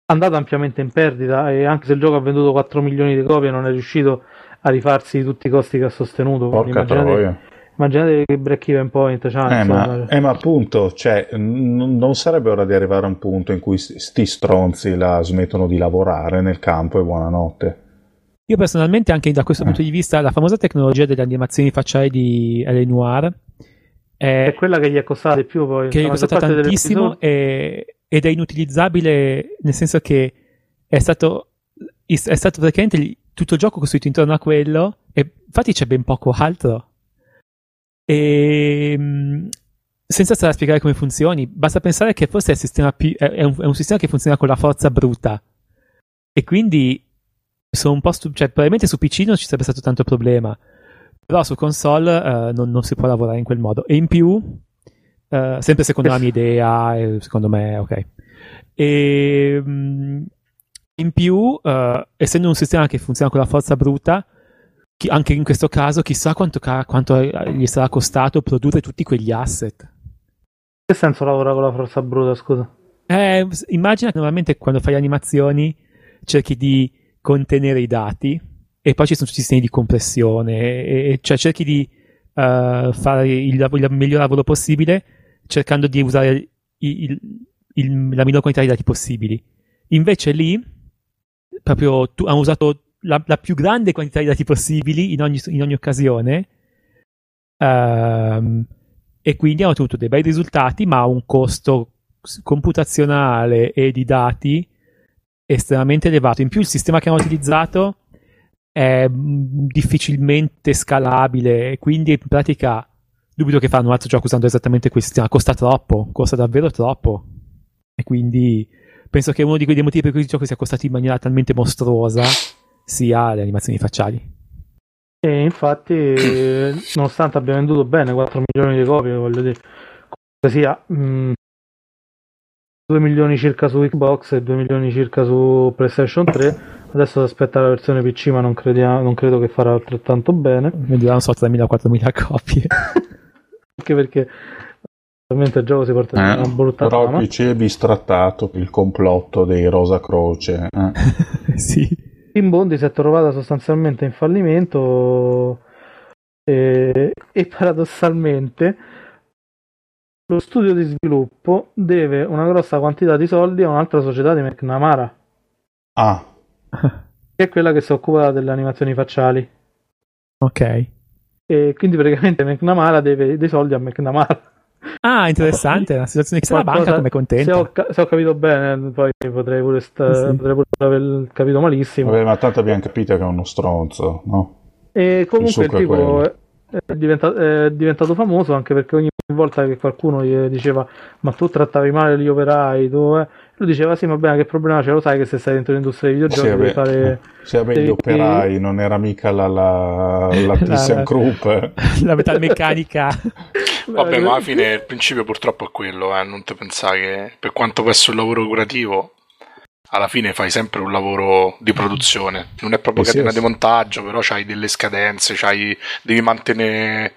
Andato ampiamente in perdita e anche se il gioco ha venduto 4 milioni di copie non è riuscito a rifarsi di tutti i costi che ha sostenuto. Porca immaginate, troia. Immaginate che break even point c'ha. Eh insomma. ma, eh, ma appunto, cioè, n- non sarebbe ora di arrivare a un punto in cui st- sti stronzi la smettono di lavorare nel campo e buonanotte. Io personalmente, anche da questo Eh. punto di vista, la famosa tecnologia delle animazioni facciali di L.A. Noir è, È quella che gli è costata di più poi. che è La maggior costata tantissimo e- ed è inutilizzabile nel senso che è stato, è stato praticamente tutto il gioco costruito intorno a quello e infatti c'è ben poco altro e mh, senza stare a spiegare come funzioni basta pensare che forse è, più- è- un, è un sistema che funziona con la forza bruta. E quindi sono un po' stu- cioè probabilmente su PC non ci sarebbe stato tanto problema però su console eh, non, non si può lavorare in quel modo. E in più eh, sempre secondo la mia idea e secondo me ok. E mh, in più eh, essendo un sistema che funziona con la forza bruta chi- anche in questo caso chissà quanto, quanto eh, gli sarà costato produrre tutti quegli asset. Che senso lavora con la forza bruta, scusa? Eh, immagina che normalmente quando fai animazioni cerchi di contenere i dati e poi ci sono tutti i sistemi di compressione, e- e- cioè cerchi di eh, fare il, il miglior lavoro possibile cercando di usare il- il- la minor quantità di dati possibili. Invece lì proprio tu, hanno usato la, la più grande quantità di dati possibili in ogni, in ogni occasione ehm, e quindi hanno ottenuto dei bei risultati ma a un costo computazionale e di dati estremamente elevato. In più il sistema che hanno utilizzato è mh, difficilmente scalabile quindi in pratica dubito che fanno un altro gioco usando esattamente quel sistema. Costa troppo, costa davvero troppo. E quindi penso che uno di quei motivi per cui il gioco sia costato in maniera talmente mostruosa sia le animazioni facciali. E infatti, nonostante abbia venduto bene 4 milioni di copie, voglio dire, comunque sia mh, 2 milioni circa su Xbox e 2 milioni circa su PlayStation 3. Adesso si aspetta la versione PC, ma non, credia- non credo che farà altrettanto bene. Venderà, non so, 3.000-4.000 copie. Anche perché ovviamente il gioco si porta Eh, una brutta però il PC è bistrattato per il complotto dei Rosa Croce. eh. sì. Team Bondi si è trovata sostanzialmente in fallimento e, e paradossalmente lo studio di sviluppo deve una grossa quantità di soldi a un'altra società di McNamara, Ah, che è quella che si occupa delle animazioni facciali. Ok. E quindi praticamente McNamara deve dei soldi a McNamara. Ah, interessante. La situazione che la banca come se contenta. ho, ca- se ho capito bene, poi potrei pure, sta- Sì. potrei pure aver capito malissimo. vabbè, ma tanto abbiamo capito che è uno stronzo, no? E comunque il è tipo è, è diventa- è diventato famoso anche perché ogni volta che qualcuno gli diceva ma tu trattavi male gli operai, tu, eh", lui diceva sì, ma bene, che problema c'è? Lo sai che se stai dentro l'industria dei videogiochi Sì, devi vabbè, fare... Sì, vabbè, gli operai, non era mica la, la, la ThyssenKrupp. eh. la metalmeccanica. Vabbè, ma alla fine il principio purtroppo è quello, eh, non ti pensare che per quanto può essere un lavoro curativo, alla fine fai sempre un lavoro di produzione. Non è proprio Eh catena sì. di montaggio, però c'hai delle scadenze, c'hai, devi mantenere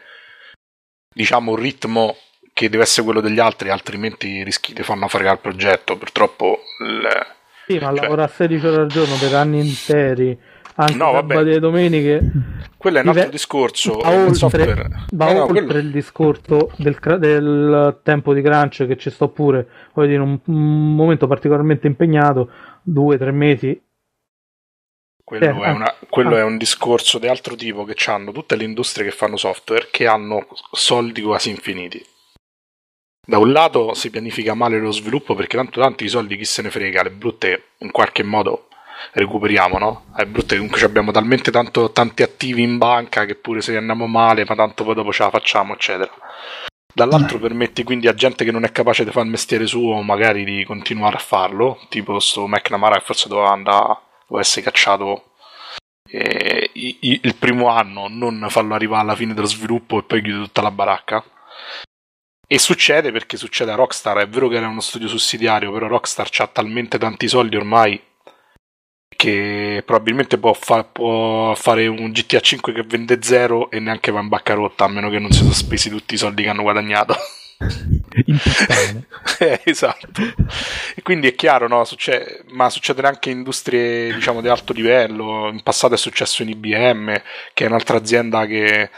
diciamo un ritmo che deve essere quello degli altri, altrimenti rischi di fanno fregare il progetto. Purtroppo il- Sì, ma Cioè- lavorare 16 ore al giorno per anni interi, anche No, vabbè. sabati e domeniche, quello è un altro Dive- discorso. va oltre, va Eh, no, oltre quello- il discorso del, del tempo di crunch che ci sto pure, voglio dire, un, un momento particolarmente impegnato, due, tre mesi, Quello, Eh, è, ah, una- quello ah. è un discorso di altro tipo che hanno tutte le industrie che fanno software che hanno soldi quasi infiniti. Da un lato si pianifica male lo sviluppo perché tanto tanti i soldi chi se ne frega, le brutte in qualche modo recuperiamo, no? Le brutte comunque abbiamo talmente tanto, tanti attivi in banca che pure se andiamo male, ma tanto poi dopo ce la facciamo, eccetera. Dall'altro permetti quindi a gente che non è capace di fare il mestiere suo magari di continuare a farlo, tipo sto McNamara che forse doveva andare, doveva essere cacciato eh, i- i- il primo anno, non farlo arrivare alla fine dello sviluppo e poi chiudere tutta la baracca. E succede perché succede a Rockstar, è vero che era uno studio sussidiario, però Rockstar ha talmente tanti soldi ormai che probabilmente può, fa- può fare un GTA 5 che vende zero e neanche va in bancarotta, a meno che non si sono spesi tutti i soldi che hanno guadagnato. Puttane. Eh, esatto. E quindi è chiaro, no? Succe- ma succede anche in industrie, diciamo, di alto livello. In passato è successo in IBM, che è un'altra azienda che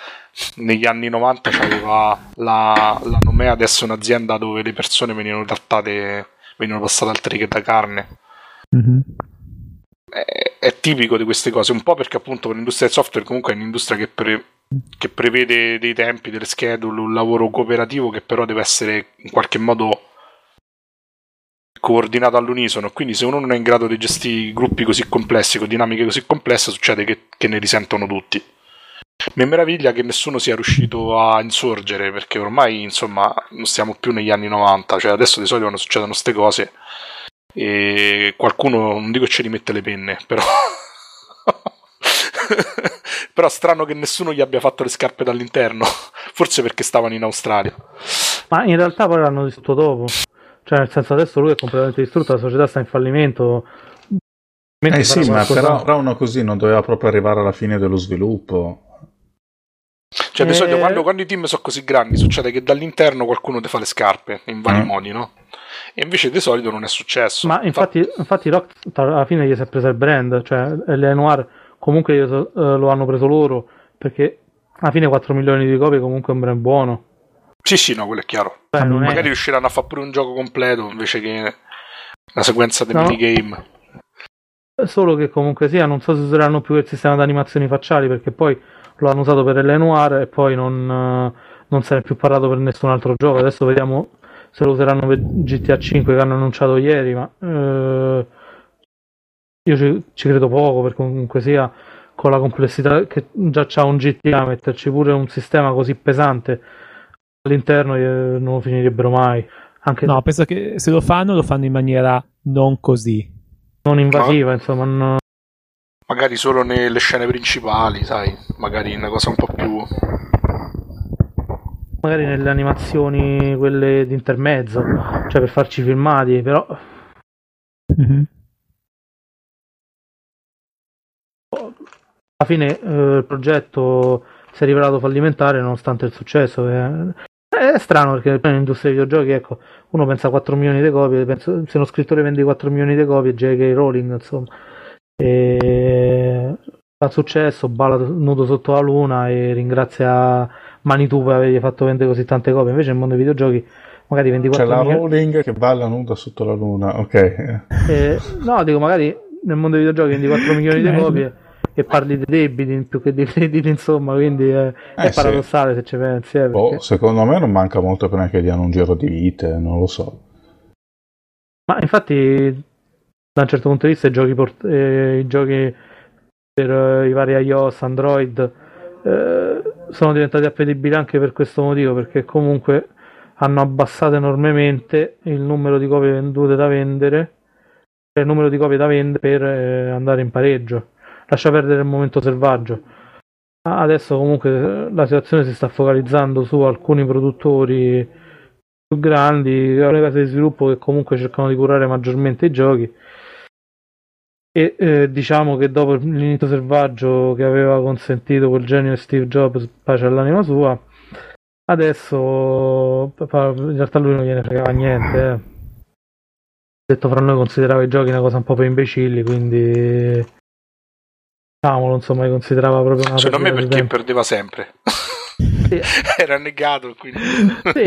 negli anni 90 aveva la, la Nomea, adesso è un'azienda dove le persone venivano trattate, venivano passate al trigger da carne. Mhm. È, tipico di queste cose, un po' perché appunto l'industria del software comunque è un'industria che, pre- che prevede dei tempi, delle schedule, un lavoro cooperativo che però deve essere in qualche modo coordinato all'unisono. Quindi, se uno non è in grado di gestire gruppi così complessi, con dinamiche così complesse, succede che, che ne risentono tutti. Mi meraviglia che nessuno sia riuscito a insorgere perché ormai, insomma, non stiamo più negli anni 90, cioè adesso di solito quando succedono queste cose e qualcuno, non dico ce li mette le penne, però. però strano che nessuno gli abbia fatto le scarpe dall'interno, forse perché stavano in Australia. ma in realtà poi l'hanno distrutto dopo. Cioè, nel senso, adesso lui è completamente distrutto, la società sta in fallimento. Eh sì, ma però, però uno così non doveva proprio arrivare alla fine dello sviluppo. Cioè, di Eh. solito quando, quando i team sono così grandi succede che dall'interno qualcuno ti fa le scarpe in vari Mm. modi, no? E invece di solito non è successo. Ma infatti, infatti Rockstar alla fine gli si è presa il brand, cioè Noir comunque eh, lo hanno preso loro, perché alla fine 4 milioni di copie comunque è un brand buono. Sì, sì, no, quello è chiaro. Cioè, non è- Magari riusciranno a fare pure un gioco completo invece che la sequenza dei No. minigame. Solo che comunque sia, non so se useranno più il sistema di animazioni facciali perché poi lo hanno usato per L.A. Noir e poi non, eh, non se ne è più parlato per nessun altro gioco. Adesso vediamo se lo useranno per GTA 5 che hanno annunciato ieri, ma eh, io ci, ci credo poco perché comunque sia con la complessità che già c'ha un GTA, metterci pure un sistema così pesante all'interno eh, non lo finirebbero mai. Anche No, penso che se lo fanno, lo fanno in maniera non così. non invasiva, insomma, non- Magari solo nelle scene principali, sai? Magari una cosa un po' più. Magari nelle animazioni quelle di intermezzo, cioè per farci filmati, però Mhm. alla fine eh, il progetto si è rivelato fallimentare nonostante il successo. eh. È strano perché nell'industria dei videogiochi, ecco, uno pensa a 4 milioni di copie, penso, se uno scrittore vende 4 milioni di copie, J.K. Rowling, insomma, e ha successo, balla nudo sotto la luna e ringrazia Manitou per avergli fatto vendere così tante copie. Invece nel mondo dei videogiochi magari vendi C'è 4 la milioni. Rowling che balla nuda sotto la luna, ok. Eh, no, dico, magari nel mondo dei videogiochi vendi 4 milioni di Bello. copie e parli di debiti più che di crediti, insomma, quindi eh, è Eh, sì. paradossale se ci pensi. Eh, perché- secondo me non manca molto prima che diano un giro di vite, non lo so. Ma infatti, da un certo punto di vista, i giochi, port- eh, i giochi per eh, i vari iOS, Android eh, sono diventati appetibili anche per questo motivo, perché comunque hanno abbassato enormemente il numero di copie vendute da vendere, cioè il numero di copie da vendere per eh, andare in pareggio. Lascia perdere il momento selvaggio. Ah, Adesso comunque eh, la situazione si sta focalizzando su alcuni produttori più grandi, alcune case di sviluppo che comunque cercano di curare maggiormente i giochi. E eh, diciamo che dopo l'inizio selvaggio che aveva consentito quel genio di Steve Jobs, pace all'anima sua, adesso in realtà lui non gliene fregava niente. eh. Detto fra noi considerava i giochi una cosa un po' per imbecilli, quindi diciamolo, insomma, li considerava proprio una Secondo me perché tempo. perdeva sempre. Sì. Era negato, quindi. Sì.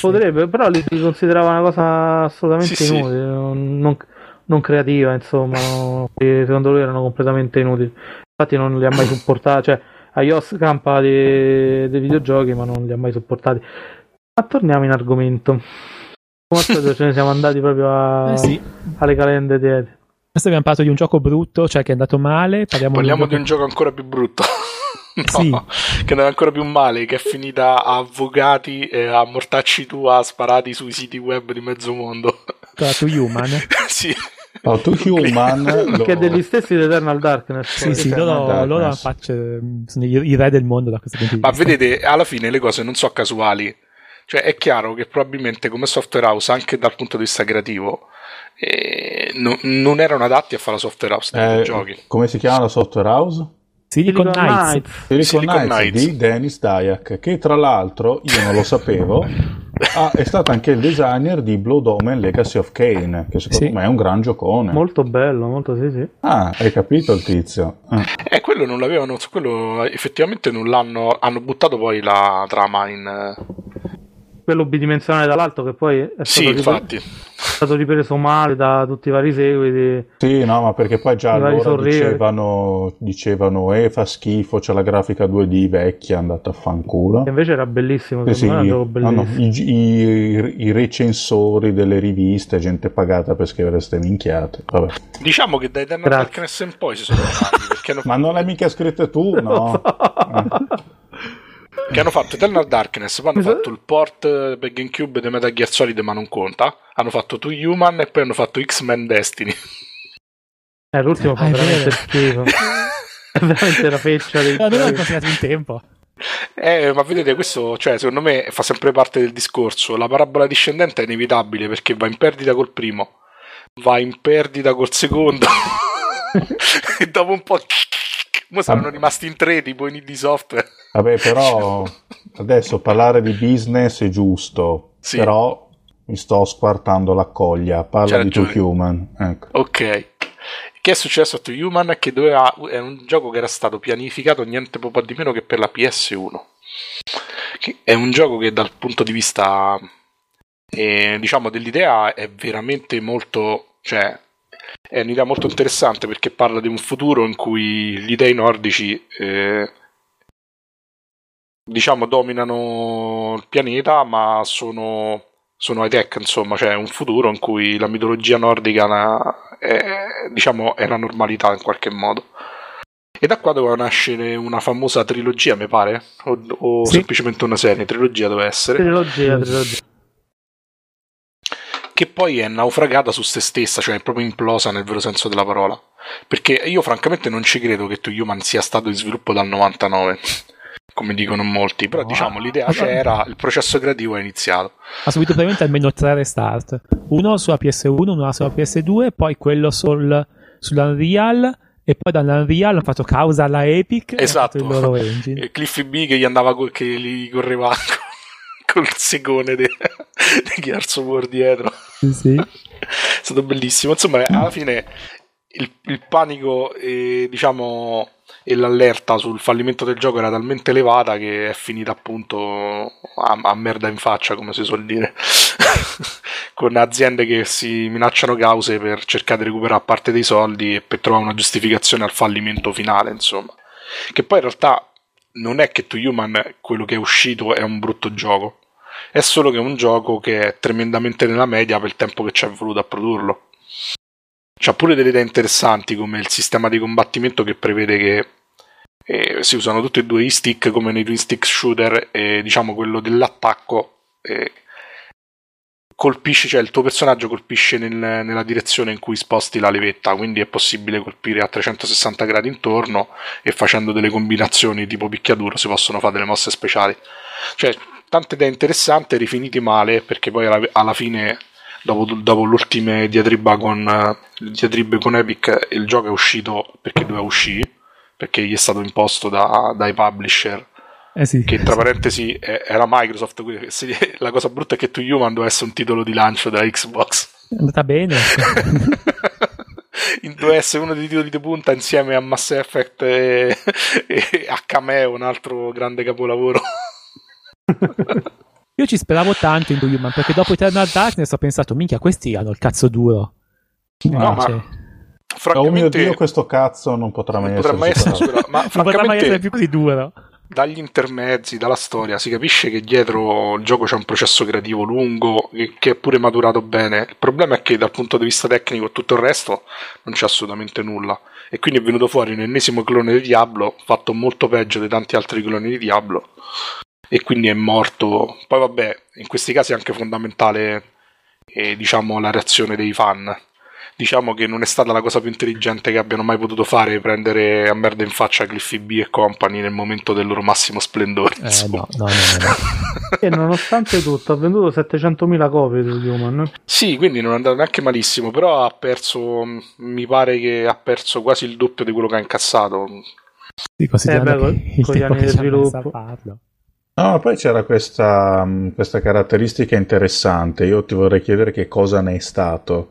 Potrebbe, però li, li considerava una cosa assolutamente Sì, sì. inutile, non, non- non creativa, insomma, no. E secondo lui erano completamente inutili. Infatti non li ha mai supportati, cioè iOS campa dei, dei videogiochi, ma non li ha mai supportati. Ma torniamo in argomento. Come al solito ce ne siamo andati proprio a- Eh sì. alle calende dietro. Adesso abbiamo parlato di un gioco brutto, cioè che è andato male. Parliamo, Parliamo di di un gioco ancora più brutto. no, Sì. che è andato ancora più male, che è finita a avvocati e a mortacci tua sparati sui siti web di mezzo mondo. Gioco to Human. sì. Oh, to Human, lo- Che è degli stessi di Eternal Darkness. Sì, poi. sì, Eternal loro, loro Darkness. faccio- sono i, i re del mondo da questo punto di Ma vista. vedete, alla fine le cose non sono casuali. Cioè, è chiaro che probabilmente come software house, anche dal punto di vista creativo, eh, no- non erano adatti a fare la software house dei eh, videogiochi. come si chiama la software house? Silicon, Knights. Knights. Silicon, Silicon Knights, Knights. di Dennis Dyack, che tra l'altro io non lo sapevo, ah, è stato anche il designer di Blood Omen Legacy of Kane, che secondo Sì. me è un gran giocone. Molto bello, molto sì, sì. Ah, hai capito il tizio? Ah. E quello non l'avevano, su quello effettivamente non l'hanno, hanno buttato poi la trama in... eh, Quello bidimensionale dall'alto che poi è Sì, stato, ripre- infatti. Stato ripreso male da tutti i vari seguiti. Sì, no, ma perché poi già allora dicevano, dicevano, eh, fa schifo, c'è la grafica 2D vecchia, è andata a fanculo. E invece era bellissimo, Eh sì, no, bellissimo. i, i- i recensori delle riviste, gente pagata per scrivere ste minchiate. Vabbè. Diciamo che da Eternal Grazie. Darkness in poi si sono fermati perché hanno, Ma non l'hai mica scritto tu? No. Che hanno fatto Eternal Darkness, poi hanno sa- fatto il port eh, per GameCube di Metal Gear Solid ma non conta, hanno fatto Two Human e poi hanno fatto X-Men Destiny. Eh, l'ultimo fa Ah, è veramente schifo. è veramente la feccia dei No, non giochi. considerato in tempo. Eh, ma vedete, questo, cioè, secondo me fa sempre parte del discorso. La parabola discendente è inevitabile perché va in perdita col primo. va in perdita col secondo e dopo un po' Mo saranno rimasti in tre tipo in ID software. Vabbè, però adesso parlare di business è giusto, Sì. però mi sto squartando la coglia. Parla di ragione. Human. Ecco. Ok. Che è successo a Two Human? Che doveva, è un gioco che era stato pianificato niente po' di meno che per la PS1. Che è un gioco che dal punto di vista eh, diciamo dell'idea è veramente molto cioè è un'idea molto interessante perché parla di un futuro in cui gli dei nordici eh, diciamo dominano il pianeta ma sono sono high tech insomma. Cioè un futuro in cui la mitologia nordica na- è, diciamo è la normalità in qualche modo. E da qua doveva nascere una famosa trilogia mi pare? O, o Sì. semplicemente una serie? Trilogia doveva essere. Trilogia, trilogia. Che poi è naufragata su se stessa, cioè è proprio implosa nel vero senso della parola. Perché io francamente non ci credo che To Human sia stato in sviluppo dal 99, come dicono molti, però No. diciamo l'idea c'era, il processo creativo è iniziato. Ha subito probabilmente almeno tre restart. Uno sulla PS1, uno sulla PS2, poi quello sul, sull'Unreal e poi dall'Unreal hanno fatto causa alla Epic e Esatto. fatto il loro engine. E Cliffy B che gli andava che gli correva col segone di Gears of War dietro. Sì, sì. è stato bellissimo. Insomma, alla fine il, il panico e diciamo e l'allerta sul fallimento del gioco era talmente elevata che è finita appunto a, a merda in faccia, come si suol dire, con aziende che si minacciano cause per cercare di recuperare parte dei soldi e per trovare una giustificazione al fallimento finale, insomma. Che poi in realtà non è che To Human quello che è uscito è un brutto gioco, è solo che è un gioco che è tremendamente nella media per il tempo che ci è voluto a produrlo. C'ha pure delle idee interessanti come il sistema di combattimento che prevede che eh, si usano tutti e due i stick come nei twin stick shooter e diciamo quello dell'attacco eh, colpisce, cioè il tuo personaggio colpisce nel- nella direzione in cui sposti la levetta, quindi è possibile colpire a 360 gradi intorno e facendo delle combinazioni tipo picchiaduro si possono fare delle mosse speciali. Cioè, tante idee interessanti, rifiniti male, perché poi alla, alla fine, dopo, dopo l'ultima diatriba con, eh, diatribe con Epic, il gioco è uscito perché doveva uscire, perché gli è stato imposto da- dai publisher Eh sì. che tra parentesi è- era Microsoft quindi la cosa brutta è che To Human doveva essere un titolo di lancio della Xbox È andata bene. Doveva essere uno dei titoli di punta insieme a Mass Effect e, e a Cameo un altro grande capolavoro Io ci speravo tanto in The Human perché dopo Eternal Darkness ho pensato, minchia, questi hanno il cazzo duro. No, Invece, ma- Oh mio francamente dio, questo cazzo non potrà mai potrà mai essere essere superato. ma non potrà mai essere francamente più così duro. dagli intermezzi, dalla storia, si capisce che dietro il gioco c'è un processo creativo lungo che, che è pure maturato bene. Il problema è che dal punto di vista tecnico e tutto il resto non c'è assolutamente nulla. E quindi è venuto fuori un ennesimo clone di Diablo, fatto molto peggio di tanti altri cloni di Diablo. E quindi è morto. Poi vabbè, in questi casi è anche fondamentale eh, diciamo, la reazione dei fan. Diciamo che non è stata la cosa più intelligente che abbiano mai potuto fare prendere a merda in faccia Cliffy B e company nel momento del loro massimo splendore. Eh, no, no, no. E nonostante tutto ha venduto 700.000 copie di Human. Sì, quindi non è andato neanche malissimo, però ha perso, mi pare che ha perso quasi il doppio di quello che ha incassato. Sì, considerando Eh, beh, il con gli tempo anni che di ci ha messo a sviluppo. farlo. No, poi c'era questa, mh, questa caratteristica interessante. Io ti vorrei chiedere che cosa ne è stato.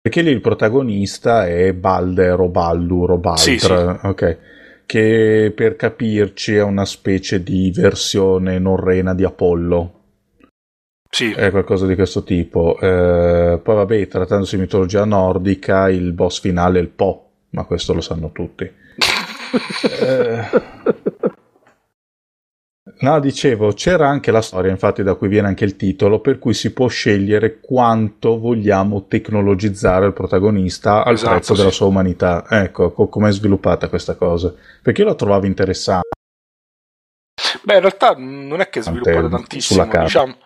Perché lì il protagonista è Balder o Baldur o Baltr, Sì, sì. ok, che per capirci è una specie di versione norrena di Apollo. Sì, È qualcosa di questo tipo. Eh, poi vabbè, trattandosi di mitologia nordica, il boss finale è il Po, ma questo lo sanno tutti. Eh, No, dicevo, c'era anche la storia, infatti da cui viene anche il titolo, per cui si può scegliere quanto vogliamo tecnologizzare il protagonista al Esatto, prezzo sì. della sua umanità. Ecco, co- com'è sviluppata questa cosa. Perché io la trovavo interessante. Beh, in realtà non è che è sviluppata tantissimo. Diciamo,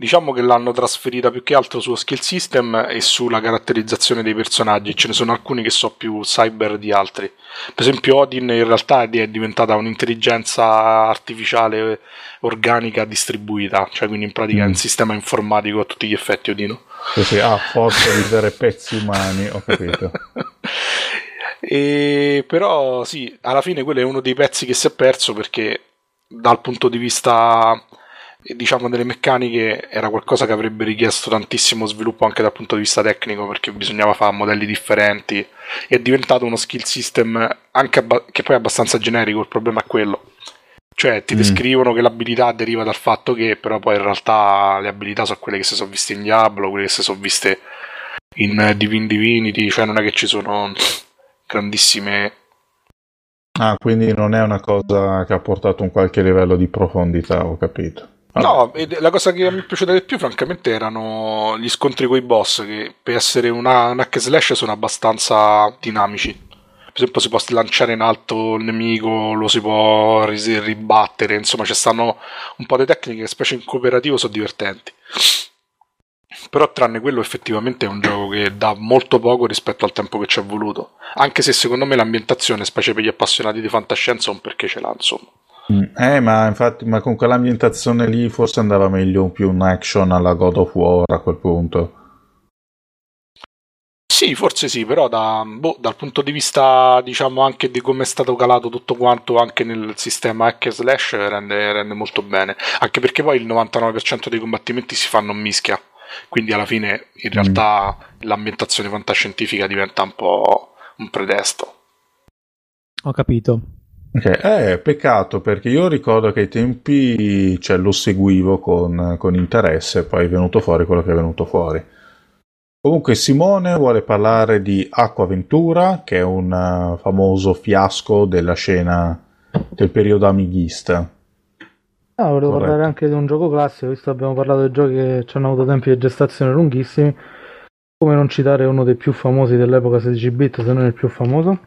diciamo che l'hanno trasferita più che altro sullo skill system e sulla caratterizzazione dei personaggi. Ce ne sono alcuni che so più cyber di altri. Per esempio, Odin in realtà è diventata un'intelligenza artificiale organica distribuita, cioè quindi in pratica è un sistema informatico a tutti gli effetti, Odino. Sì, sì, ha forza di avere pezzi umani, ho capito. e, però sì, alla fine quello è uno dei pezzi che si è perso perché dal punto di vista diciamo delle meccaniche era qualcosa che avrebbe richiesto tantissimo sviluppo anche dal punto di vista tecnico perché bisognava fare modelli differenti e è diventato uno skill system anche abba- che poi è abbastanza generico il problema è quello cioè ti mm. descrivono che l'abilità deriva dal fatto che però poi in realtà le abilità sono quelle che si sono viste in Diablo quelle che si sono viste in Divine Divinity cioè non è che ci sono grandissime Ah, quindi non è una cosa che ha portato un qualche livello di profondità, ho capito. No, la cosa che mi è piaciuta di più, francamente, erano gli scontri con i boss, che per essere una, un hack slash sono abbastanza dinamici. Per esempio, si può lanciare in alto il nemico, lo si può ribattere, insomma, ci stanno un po' di tecniche che, specie in cooperativo, sono divertenti. Però, tranne quello, effettivamente è un gioco che dà molto poco rispetto al tempo che ci è voluto. Anche se secondo me l'ambientazione, specie per gli appassionati di fantascienza, un perché ce l'ha, insomma. Mm. Eh, ma infatti, ma con quell'ambientazione lì forse andava meglio più un action alla God of War a quel punto. Sì, forse sì, però da, boh, dal punto di vista, diciamo, anche di come è stato calato tutto quanto anche nel sistema hack slash rende, rende molto bene. Anche perché poi il 99% dei combattimenti si fanno in mischia. Quindi alla fine, in realtà, mm. l'ambientazione fantascientifica diventa un po' un pretesto. Ho capito. Okay. Eh, peccato perché io ricordo che ai tempi cioè, lo seguivo con, con interesse, poi è venuto fuori quello che è venuto fuori. Comunque Simone vuole parlare di Acquaventura, che è un uh, famoso fiasco della scena del periodo amighista. Ah, volevo Corretto. parlare anche di un gioco classico, visto che abbiamo parlato di giochi che ci hanno avuto tempi di gestazione lunghissimi. Come non citare uno dei più famosi dell'epoca 16 bit, se non il più famoso?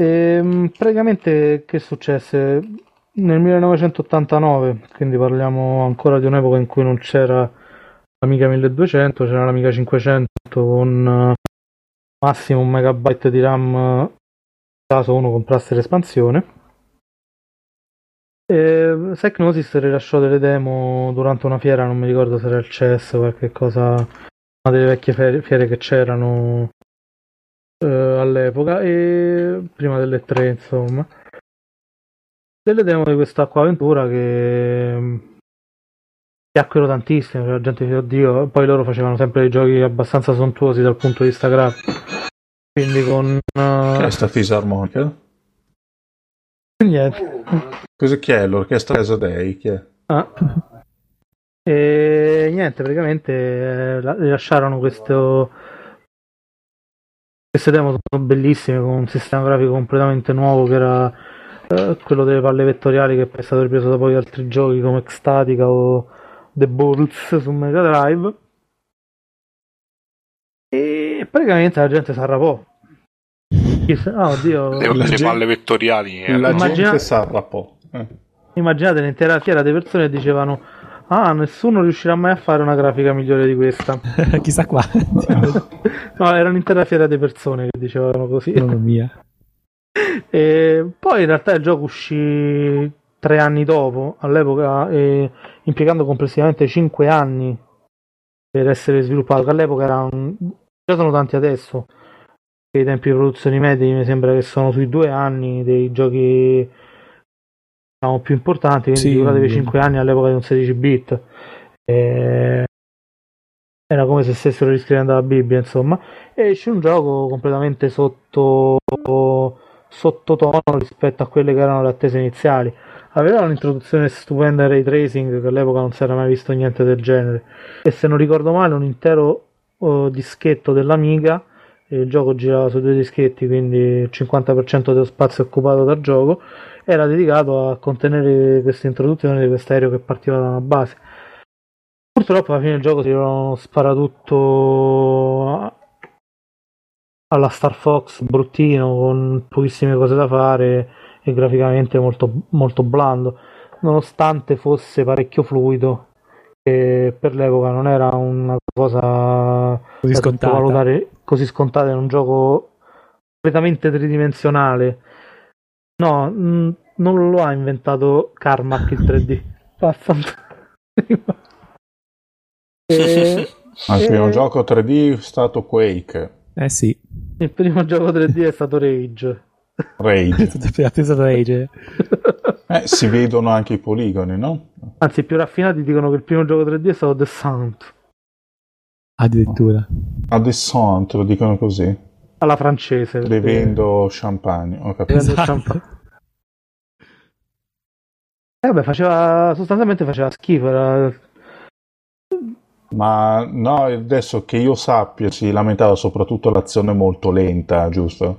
E, ehm, praticamente che successe? Nel 1989, quindi parliamo ancora di un'epoca in cui non c'era l'Amiga 1200, c'era l'Amiga 500 con uh, massimo un megabyte di RAM caso uno comprasse l'espansione. E Psychnosis rilasciò delle demo durante una fiera, non mi ricordo se era il CES o qualche cosa, una delle vecchie fiere che c'erano eh, all'epoca e prima delle tre insomma delle demo di questa acquaventura che mm, piacquero tantissimo cioè la gente dice oddio poi loro facevano sempre dei giochi abbastanza sontuosi dal punto di vista grafico quindi con uh... questa fisarmonica niente cosa chi è l'orchestra Esadei chi è? Ah. e niente praticamente eh, lasciarono questo queste demo sono bellissime con un sistema grafico completamente nuovo che era eh, quello delle palle vettoriali che poi è stato ripreso da poi altri giochi come Ecstatica o The Bulls su Mega Drive e praticamente la gente si arrapò oh, oddio. le, le gente, palle vettoriali eh. la Immagina... gente si arrapò eh. immaginate l'intera fiera di persone dicevano Ah, nessuno riuscirà mai a fare una grafica migliore di questa. Chissà qua. no, era un'intera fiera di persone che dicevano così. Non mia. E poi in realtà il gioco uscì tre anni dopo, all'epoca, eh, impiegando complessivamente cinque anni per essere sviluppato, che all'epoca era un... già sono tanti adesso, i tempi di produzione medi mi sembra che sono sui due anni dei giochi diciamo, più importanti, quindi sì, figuratevi 5 anni all'epoca di un 16 bit. E... Era come se stessero riscrivendo la Bibbia, insomma. E esce un gioco completamente sotto sottotono rispetto a quelle che erano le attese iniziali. Aveva un'introduzione stupenda in ray tracing che all'epoca non si era mai visto niente del genere. E se non ricordo male, un intero uh, dischetto dell'Amiga. Il gioco girava su due dischetti, quindi il 50% dello spazio occupato dal gioco era dedicato a contenere questa introduzione di questo aereo che partiva da una base. Purtroppo alla fine del gioco si spara tutto alla Star Fox bruttino con pochissime cose da fare e graficamente molto, molto blando nonostante fosse parecchio fluido che per l'epoca non era una cosa Così da scontata. sottovalutare così scontata in un gioco completamente tridimensionale. No, mh, non lo ha inventato Carmack il 3D. Vaffanculo. E- il primo e- gioco 3D è stato Quake, Eh sì. Il primo gioco 3D è stato Rage. Rage. Pensato Rage. Eh, si vedono anche i poligoni, no? Anzi, i più raffinati dicono che il primo gioco 3D è stato The Sound. Addirittura. A Descent lo dicono così, Alla francese. perché- bevendo champagne, ho capito. Bevendo Esatto. champagne. Eh, vabbè, faceva sostanzialmente faceva schifo. Era... Ma no, adesso che io sappia si lamentava soprattutto l'azione molto lenta, giusto?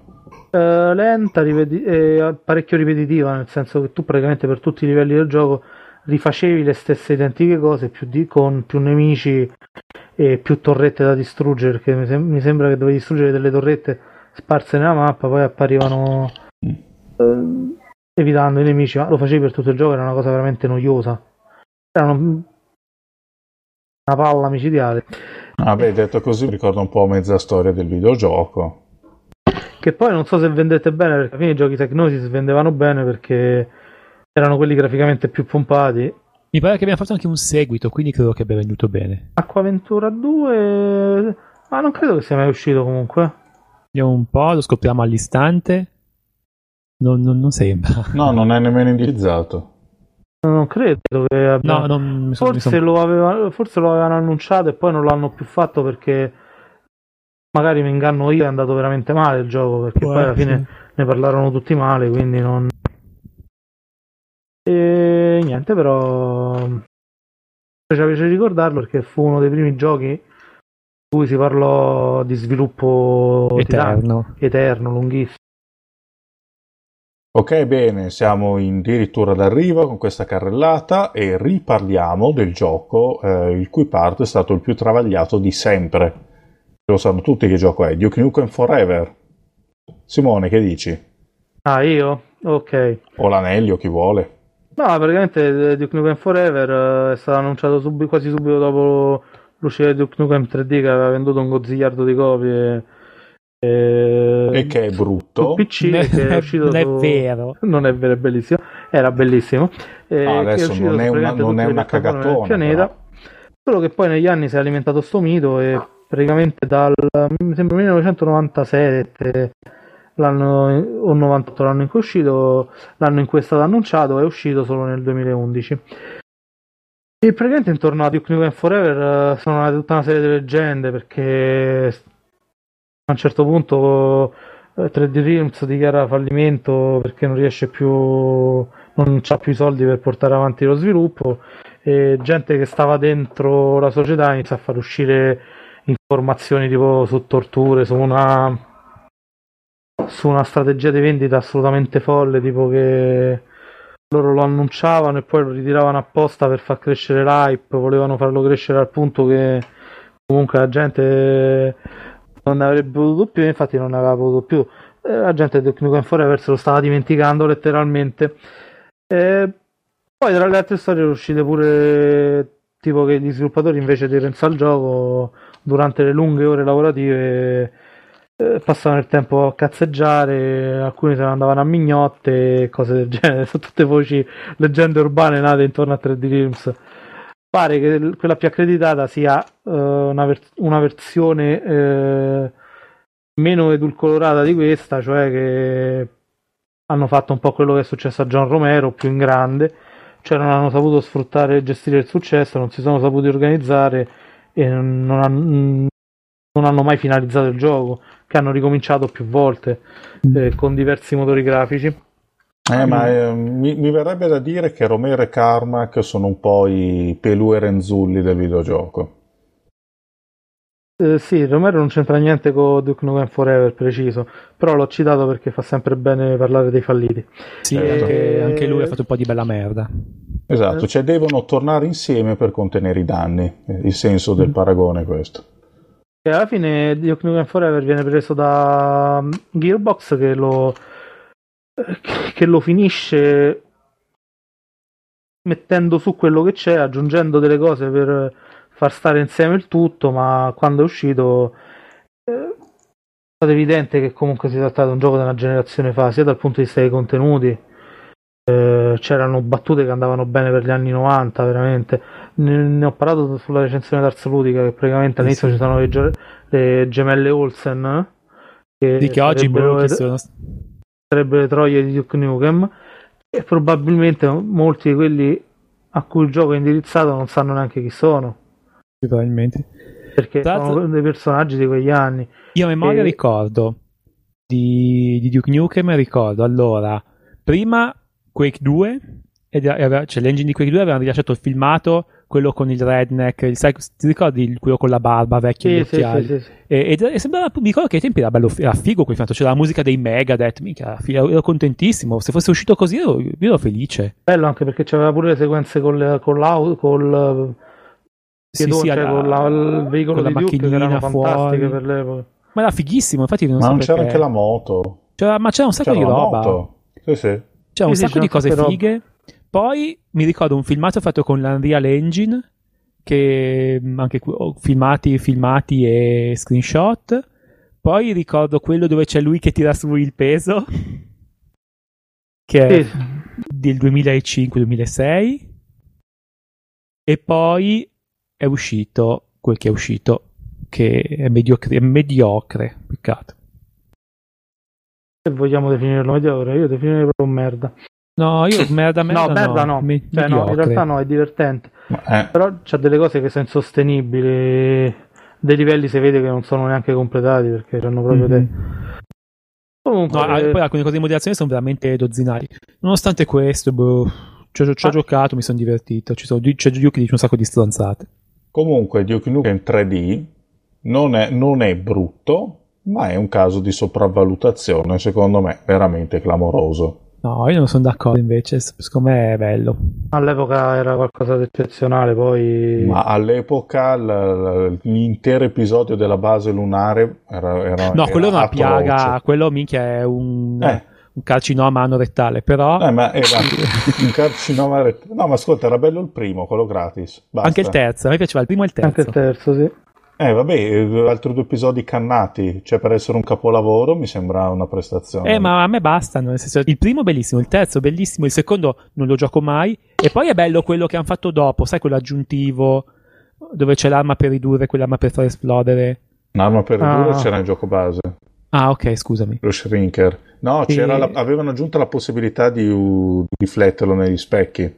eh, lenta, ripeti- eh, parecchio ripetitiva, nel senso che tu praticamente per tutti i livelli del gioco rifacevi le stesse identiche cose più di- con più nemici e più torrette da distruggere, perché mi, sem- mi sembra che dovevi distruggere delle torrette sparse nella mappa, poi apparivano eh, evitando i nemici, ma lo facevi per tutto il gioco, era una cosa veramente noiosa. Era un- una palla micidiale. Vabbè, detto così mi ricorda un po' mezza storia del videogioco. Che poi non so se vendete bene, perché alla fine i giochi Technosis vendevano bene perché erano quelli graficamente più pompati. Mi pare che abbiamo fatto anche un seguito, quindi credo che abbia venduto bene. Acquaventura 2, ma non credo che sia mai uscito comunque. Vediamo un po', lo scopriamo all'istante. Non, non- non sembra. No, non è nemmeno indirizzato. Non credo che abbia... No, non mi sono, mi forse, sono- lo aveva- forse lo avevano annunciato e poi non l'hanno più fatto perché magari mi inganno io, è andato veramente male il gioco perché Può poi alla fine ne parlarono tutti male, quindi non... E niente, però mi faceva piacere ricordarlo perché fu uno dei primi giochi in cui si parlò di sviluppo Eterno. eterno, lunghissimo. Ok, bene, siamo addirittura d'arrivo con questa carrellata e riparliamo del gioco eh, il cui parto è stato il più travagliato di sempre. Lo sanno tutti che gioco è, Duke Nukem Forever. Simone, che dici? Ah, io? Ok. O l'anello, chi vuole. No, praticamente eh, Duke Nukem Forever eh, è stato annunciato subi- quasi subito dopo l'uscita di Duke Nukem 3D che aveva venduto un gozzigliardo di copie. E, E che è brutto. Su PC Non è, che è uscito non è su- vero. Non è vero, è bellissimo. Era bellissimo. E Ah, che adesso uscito non è su una- non è una cagatona, pianeta. Solo che poi negli anni si è alimentato sto mito e praticamente dal mi sembra 1997 l'anno o 98 l'anno in cui è uscito, l'anno in cui è stato annunciato è uscito solo nel 2011. E praticamente intorno a Duke Nukem Forever eh, sono nate tutta una serie di leggende perché a un certo punto eh, 3D Realms dichiara fallimento perché non riesce più non ha più i soldi per portare avanti lo sviluppo e gente che stava dentro la società inizia a far uscire informazioni tipo su torture, su una su una strategia di vendita assolutamente folle, tipo che loro lo annunciavano e poi lo ritiravano apposta per far crescere l'hype, volevano farlo crescere al punto che comunque la gente non ne avrebbe potuto più, infatti non ne aveva potuto più. Eh, La gente del Nukem Forever se lo stava dimenticando letteralmente. E poi tra le altre storie uscite pure tipo che gli sviluppatori invece di pensare al gioco durante le lunghe ore lavorative eh, passavano il tempo a cazzeggiare, alcuni se ne andavano a mignotte cose del genere, sono tutte voci, leggende urbane nate intorno a 3D Realms. Pare che quella più accreditata sia eh, una, ver- una versione eh, meno edulcorata di questa, cioè che hanno fatto un po' quello che è successo a John Romero, più in grande, cioè non hanno saputo sfruttare e gestire il successo, non si sono saputi organizzare e non hanno, non hanno mai finalizzato il gioco, che hanno ricominciato più volte eh, con diversi motori grafici. Eh, ma eh, mi, mi verrebbe da dire che Romero e Carmack sono un po' i Pelù e Renzulli del videogioco. Eh, sì, Romero non c'entra niente con Duke Nukem Forever, preciso, però l'ho citato perché fa sempre bene parlare dei falliti. Sì, Certo. anche, anche lui ha fatto un po' di bella merda. Esatto, cioè devono tornare insieme per contenere i danni. Eh, Il senso del paragone è questo. E alla fine Duke Nukem Forever viene preso da mm, Gearbox che lo, che lo finisce mettendo su quello che c'è, aggiungendo delle cose per far stare insieme il tutto, ma quando è uscito eh, è stato evidente che comunque si tratta di un gioco della generazione fa, sia dal punto di vista dei contenuti, eh, c'erano battute che andavano bene per gli anni 90, veramente. Ne, ne ho parlato sulla recensione d'Ars Ludica, che praticamente all'inizio sì. ci sono le, le gemelle Olsen, eh, che, Di che oggi sarebbero, boh, chi sono- sarebbero le troie di Duke Nukem, e probabilmente molti di quelli a cui il gioco è indirizzato non sanno neanche chi sono, probabilmente. perché l'altro- sono dei personaggi di quegli anni. Io a memoria E- ricordo di, di Duke Nukem, ricordo allora, prima Quake 2, ed aveva- cioè l'engine di Quake 2 aveva rilasciato il filmato, quello con il redneck, il, sai, ti ricordi quello con la barba vecchio e Sì, gli sì, occhiali? sì, sì, sì. E, ed- e sembrava, mi ricordo che ai tempi era bello, era figo quel filmato, c'era la musica dei Megadeth, mica, ero, ero contentissimo, se fosse uscito così ero, io ero felice. Bello anche perché c'aveva pure le sequenze con, le, con l'auto, col Sì, piedone, sì, cioè alla- con la- il veicolo con la di Duke che erano macchinina fantastiche fuori. per l'epoca. Ma era fighissimo, infatti non Ma so non c'era perché. anche la moto. C'era- ma c'era un sacco C'era di roba. moto. Sì, sì. C'era un Sì, sì, sacco di cose robe. fighe. Poi mi ricordo un filmato fatto con l'Unreal Engine, che mh, anche qui- oh, filmati, filmati e screenshot. Poi ricordo quello dove c'è lui che tira su il peso, che è Sì, del 2005-2006. E poi è uscito quel che è uscito, che è mediocre. È mediocre peccato. se vogliamo definirlo mediocre, io definirei proprio merda. No, io merda, merda no, merda no, me- Cioè, no, in realtà no, è divertente. Eh, Però c'ha delle cose che sono insostenibili. Dei livelli si vede che non sono neanche completati perché hanno proprio Mhm. te. Comunque, No, ah, eh, poi alcune cose di moderazione sono veramente dozzinali. Nonostante questo, boh, ci ho, ci ho Ah. giocato, mi sono divertito. Ci sono, c'è Giuki che dice un sacco di stronzate. comunque Duke Nukem 3D non è, non è brutto, ma è un caso di sopravvalutazione, secondo me, veramente clamoroso. No, io non sono d'accordo invece. Secondo me è bello. all'epoca era qualcosa di eccezionale, poi Ma all'epoca l- l- l'intero episodio della base lunare era, era No, quello è era una atroce. piaga. Quello minchia è un, Eh. un carcinoma anorettale. Però Eh, ma era un carcinoma ret- No, ma ascolta, era bello il primo, quello gratis. Basta. anche il terzo. A me piaceva il primo e il terzo. anche il terzo, sì. Eh, vabbè, eh, altri due episodi cannati, cioè per essere un capolavoro mi sembra una prestazione. Eh, ma a me bastano. Nel senso, il primo bellissimo, il terzo bellissimo, il secondo non lo gioco mai. E poi è bello quello che hanno fatto dopo, sai, quello aggiuntivo dove c'è l'arma per ridurre, quell'arma per far esplodere. Un'arma per Ah. due c'era in gioco base, Ah, ok, scusami. lo shrinker. No, c'era la- avevano aggiunto la possibilità di, di rifletterlo negli specchi.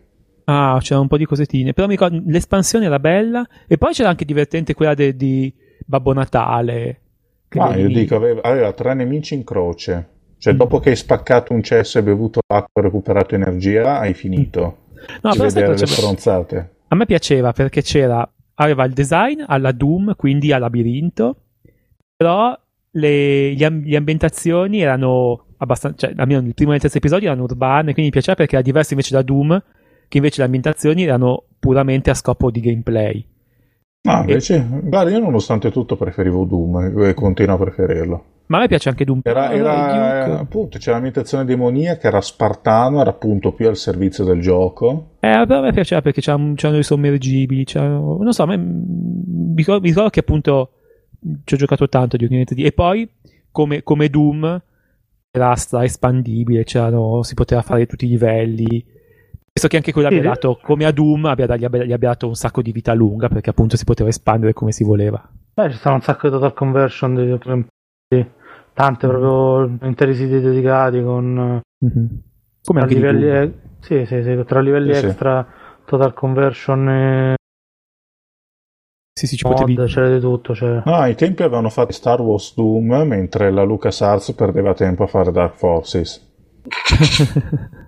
Ah, c'era un po' di cosettine. Però mi ricordo, l'espansione era bella. E poi c'era anche divertente quella de- di Babbo Natale. che Ma io dico, aveva, aveva tre nemici in croce. Cioè, dopo che hai spaccato un cesso e bevuto acqua e recuperato energia, hai finito. No, di però vedere le stronzate. A me piaceva perché c'era. Aveva il design alla Doom, quindi a labirinto. Però le, gli le ambientazioni erano abbastanza. Cioè, almeno il primo e il terzo episodio erano urbane. Quindi mi piaceva perché era diverso invece da Doom. Che invece le ambientazioni erano puramente a scopo di gameplay. No, invece, guarda, io nonostante tutto preferivo Doom e continuo a preferirlo. Ma a me piace anche Doom. Era, però, era, Duke- appunto, c'era l'ambientazione demoniaca, era spartano, era appunto più al servizio del gioco. Eh, però a me piaceva perché c'erano, c'erano i sommergibili, c'erano- non so, a me, mi ricordo, mi ricordo che appunto ci ho giocato tanto di Unity e poi come, come Doom era stra espandibile, c'erano, si poteva fare tutti i livelli. Penso che anche quello abbia dato, come a Doom, abbia, gli, abbia, gli abbia dato un sacco di vita lunga perché appunto si poteva espandere come si voleva. Beh, ci stanno un sacco di total conversion, di, di- tante proprio interi siti dedicati con Mhm. Come tra anche livelli, Doom. e- sì, sì, sì, tra livelli Sì, sì. extra, total conversion e Sì, sì, ci mod, potevi... c'era di tutto. Cioè. No, ai tempi avevano fatto Star Wars Doom, mentre la LucasArts perdeva tempo a fare Dark Forces.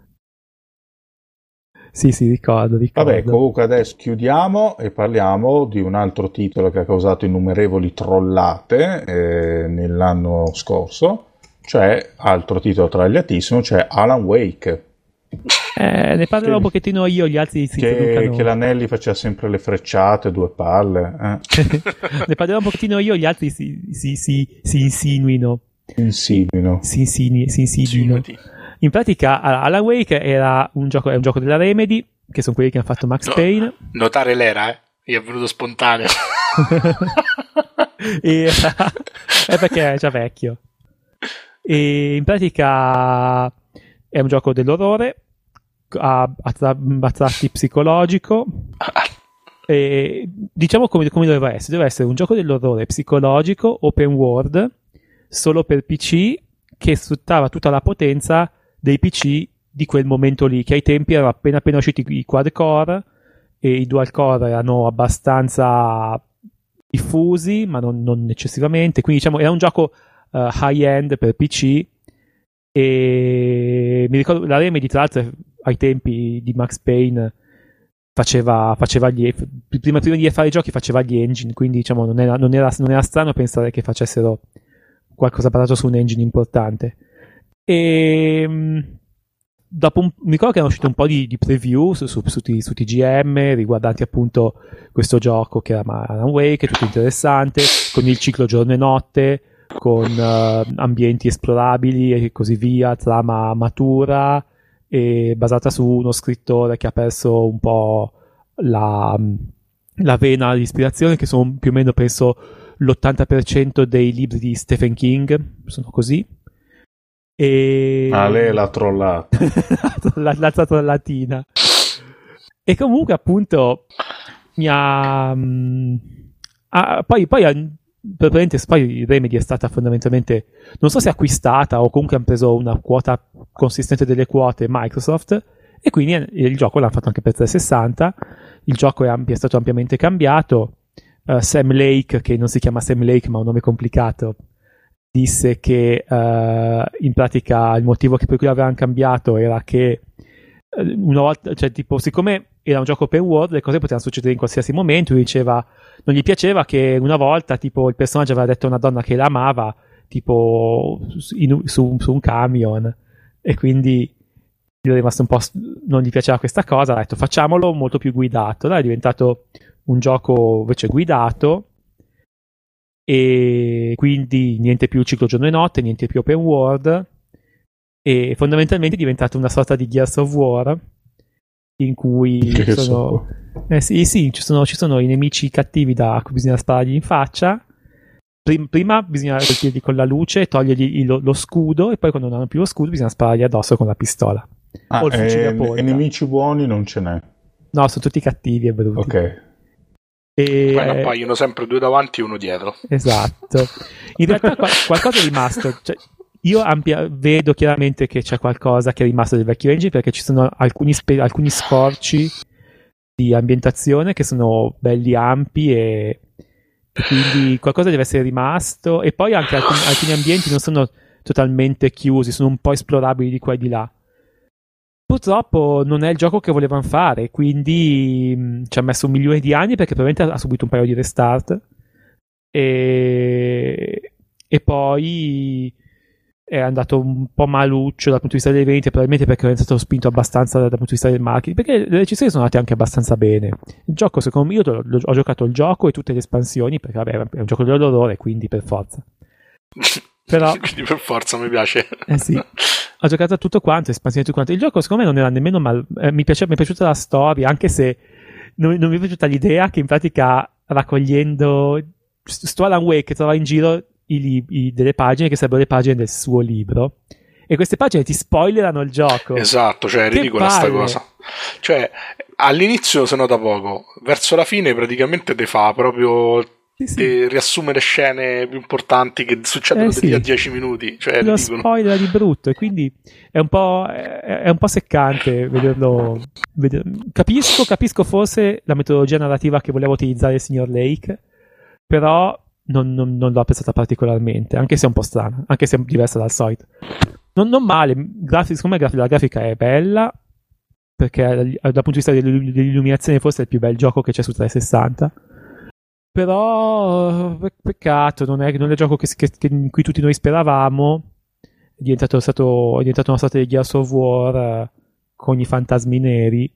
sì, sì, ricordo, ricordo. Vabbè, comunque adesso chiudiamo e parliamo di un altro titolo che ha causato innumerevoli trollate eh, nell'anno scorso, cioè altro titolo tragliatissimo, cioè Alan Wake, Eh, ne parlerò Che- un pochettino io, gli altri si che, che l'Anelli faceva sempre le frecciate, due palle, eh. ne parlerò un pochettino io, gli altri si, si, si, si insinuino. insinuino. Si, insini- si insinuino. In pratica, Alan Wake era un gioco, è un gioco della Remedy che sono quelli che hanno fatto Max No. Payne. Notare l'era, eh? Mi è venuto spontaneo. e, è perché è già vecchio. E in pratica è un gioco dell'orrore a, a tratti psicologico. E diciamo come, come doveva essere: doveva essere un gioco dell'orrore psicologico open world solo per PC che sfruttava tutta la potenza dei PC di quel momento lì, che ai tempi erano appena appena usciti i quad core e i dual core erano abbastanza diffusi, ma non, non eccessivamente. Quindi diciamo era un gioco uh, high end per PC. E mi ricordo la Remedy, tra l'altro, ai tempi di Max Payne faceva, faceva gli, prima, prima di fare i giochi faceva gli engine, quindi diciamo non era, non era, non era strano pensare che facessero qualcosa basato su un engine importante. E dopo un, mi ricordo che erano uscite un po' di, di preview su, su, su, su, TGM riguardanti appunto questo gioco che era Alan Wake, tutto interessante, con il ciclo giorno e notte, con uh, ambienti esplorabili e così via, trama matura e basata su uno scrittore che ha perso un po' la, la vena di ispirazione, che sono più o meno penso l'80% dei libri di Stephen King, sono così. E... Ah, lei l'ha trollata. la, la trollatina. E comunque, appunto, mi ha. Mh, ha poi, poi, poi Remedy è stata fondamentalmente. Non so se acquistata o comunque hanno preso una quota consistente delle quote Microsoft. E quindi il gioco l'hanno fatto anche per 360. Il gioco è, ampi, è stato ampiamente cambiato. Uh, Sam Lake, che non si chiama Sam Lake, ma ha un nome complicato, disse che uh, in pratica il motivo per cui l'avevano cambiato era che uh, una volta, cioè tipo, siccome era un gioco open world, le cose potevano succedere in qualsiasi momento. Lui diceva, non gli piaceva che una volta, tipo, il personaggio aveva detto a una donna che l'amava, tipo, in, su, su, un camion, e quindi gli è rimasto un po'. non gli piaceva questa cosa. Ha detto, facciamolo molto più guidato. Allora è diventato un gioco invece guidato e quindi niente più ciclo giorno e notte, niente più open world. E fondamentalmente è diventato una sorta di Gears of War in cui Che sono, eh sì, sì, ci, sono, ci sono i nemici cattivi da cui bisogna sparargli in faccia. Prim- prima bisogna colpirli con la luce togliergli lo, lo, scudo e poi quando non hanno più lo scudo bisogna sparargli addosso con la pistola. Ah, o il fucile a e, polta. e nemici buoni non ce n'è. No, sono tutti cattivi e brutti. Ok e... Poi appaiono sempre due davanti e uno dietro. Esatto. In realtà qual- qualcosa è rimasto. Cioè, io ampia- vedo chiaramente che c'è qualcosa che è rimasto del vecchio engine perché ci sono alcuni, spe- alcuni scorci di ambientazione che sono belli ampi e, e quindi qualcosa deve essere rimasto. E poi anche alcuni, alcuni ambienti non sono totalmente chiusi, sono un po' esplorabili di qua e di là. Purtroppo non è il gioco che volevano fare, quindi mh, ci ha messo un milione di anni perché probabilmente ha subito un paio di restart. E, e poi è andato un po' maluccio dal punto di vista dei vendite, probabilmente perché è stato spinto abbastanza dal punto di vista del marketing, perché le recensioni sono andate anche abbastanza bene. Il gioco, secondo me, io lo, ho giocato il gioco e tutte le espansioni, perché vabbè, è un gioco dell'orrore, quindi per forza. Però, quindi per forza mi piace. Eh sì. Ho giocato tutto quanto, espansioni tutto quanto. Il gioco secondo me non era nemmeno mal. Eh, mi, piace, mi, è piaciuta la storia, anche se non, non, mi è piaciuta l'idea che in pratica raccogliendo sto Alan Wake trova in giro i, i, delle pagine che sarebbero le pagine del suo libro. E queste pagine ti spoilerano il gioco. Esatto, cioè è ridicola sta cosa. Cioè, all'inizio si nota poco, verso la fine praticamente te fa proprio sì, sì. riassume le scene più importanti che succedono eh, sì. a 10 minuti. Cioè, lo spoiler di brutto, e quindi è un po', è, è un po seccante vederlo. Veder... Capisco, capisco forse la metodologia narrativa che voleva utilizzare il signor Lake, però non, non, non l'ho apprezzata particolarmente, anche se è un po' strana, anche se è diversa dal solito. Non, non male, grafic, secondo me la grafica è bella, perché dal punto di vista dell'illuminazione forse è il più bel gioco che c'è su 360 però peccato, non è, non è il gioco che, che, che, in cui tutti noi speravamo. È diventato, stato, è diventato una sorta di Gears of War eh, con i fantasmi neri.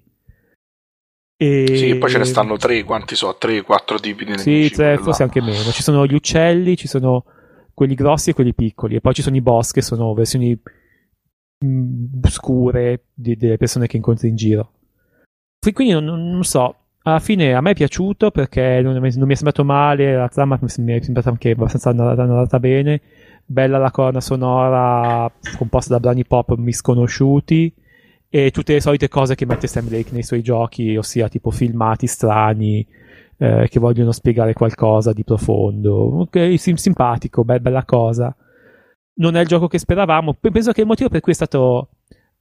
E... Sì, poi ce ne stanno tre, quanti so, tre, quattro tipi di nemici. Sì, tre, forse anche meno. Ci sono gli uccelli, ci sono quelli grossi e quelli piccoli, e poi ci sono i boss che sono versioni mh, scure di, delle persone che incontri in giro. quindi non, non, so. Alla fine a me è piaciuto perché non, non mi è sembrato male. La trama mi è sembrata anche abbastanza andata, andata bene. Bella la corna sonora composta da brani pop misconosciuti e tutte le solite cose che mette Sam Lake nei suoi giochi, ossia tipo filmati strani eh, che vogliono spiegare qualcosa di profondo. Ok, sim- simpatico, be- bella cosa. Non è il gioco che speravamo. Penso che il motivo per cui è stato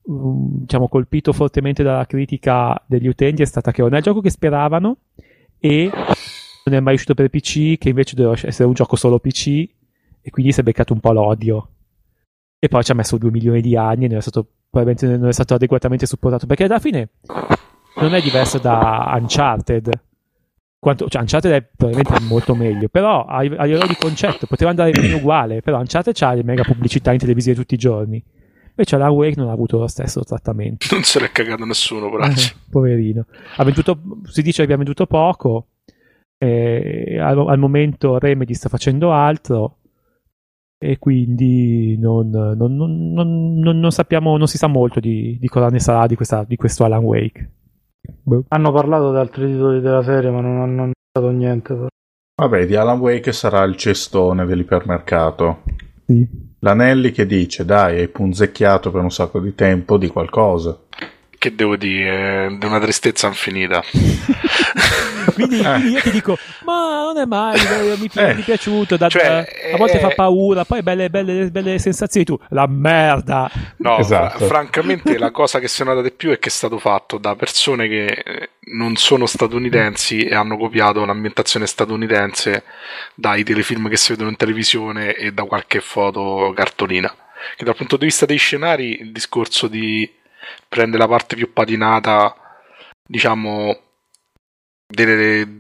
um, diciamo, colpito fortemente dalla critica degli utenti è stata che non è il gioco che speravano e non è mai uscito per PC, che invece doveva essere un gioco solo PC e quindi si è beccato un po' l'odio. E poi ci ha messo due milioni di anni e non è stato probabilmente non è stato adeguatamente supportato perché alla fine non è diverso da Uncharted quanto, cioè Uncharted è probabilmente molto meglio però a, livello di concetto poteva andare bene uguale però Uncharted c'ha le mega pubblicità in televisione tutti i giorni invece Alan Wake non ha avuto lo stesso trattamento non se l'è cagato nessuno braccio. Eh, poverino ha venduto, si dice che abbia venduto poco eh, al, al momento Remedy sta facendo altro e quindi non, non, non, non, sappiamo, non si sa molto di, di cosa ne sarà di, questa, di questo Alan Wake. Boh. Hanno parlato di altri titoli della serie, ma non hanno dato niente. Però. Vabbè, di Alan Wake sarà il cestone dell'ipermercato. Sì. L'Anelli che dice, dai, hai punzecchiato per un sacco di tempo di qualcosa. Che devo dire, è una tristezza infinita. quindi, eh. quindi, io ti dico, ma non è mai, mi, eh. mi è piaciuto, da, cioè, a volte eh, fa paura, poi belle, belle, belle sensazioni, tu, la merda. No, esatto. fr- francamente la cosa che si è nota di più è che è stato fatto da persone che eh, non sono statunitensi e hanno copiato l'ambientazione statunitense dai telefilm che si vedono in televisione e da qualche foto cartolina. Che dal punto di vista dei scenari il discorso di prende la parte più patinata, diciamo, delle,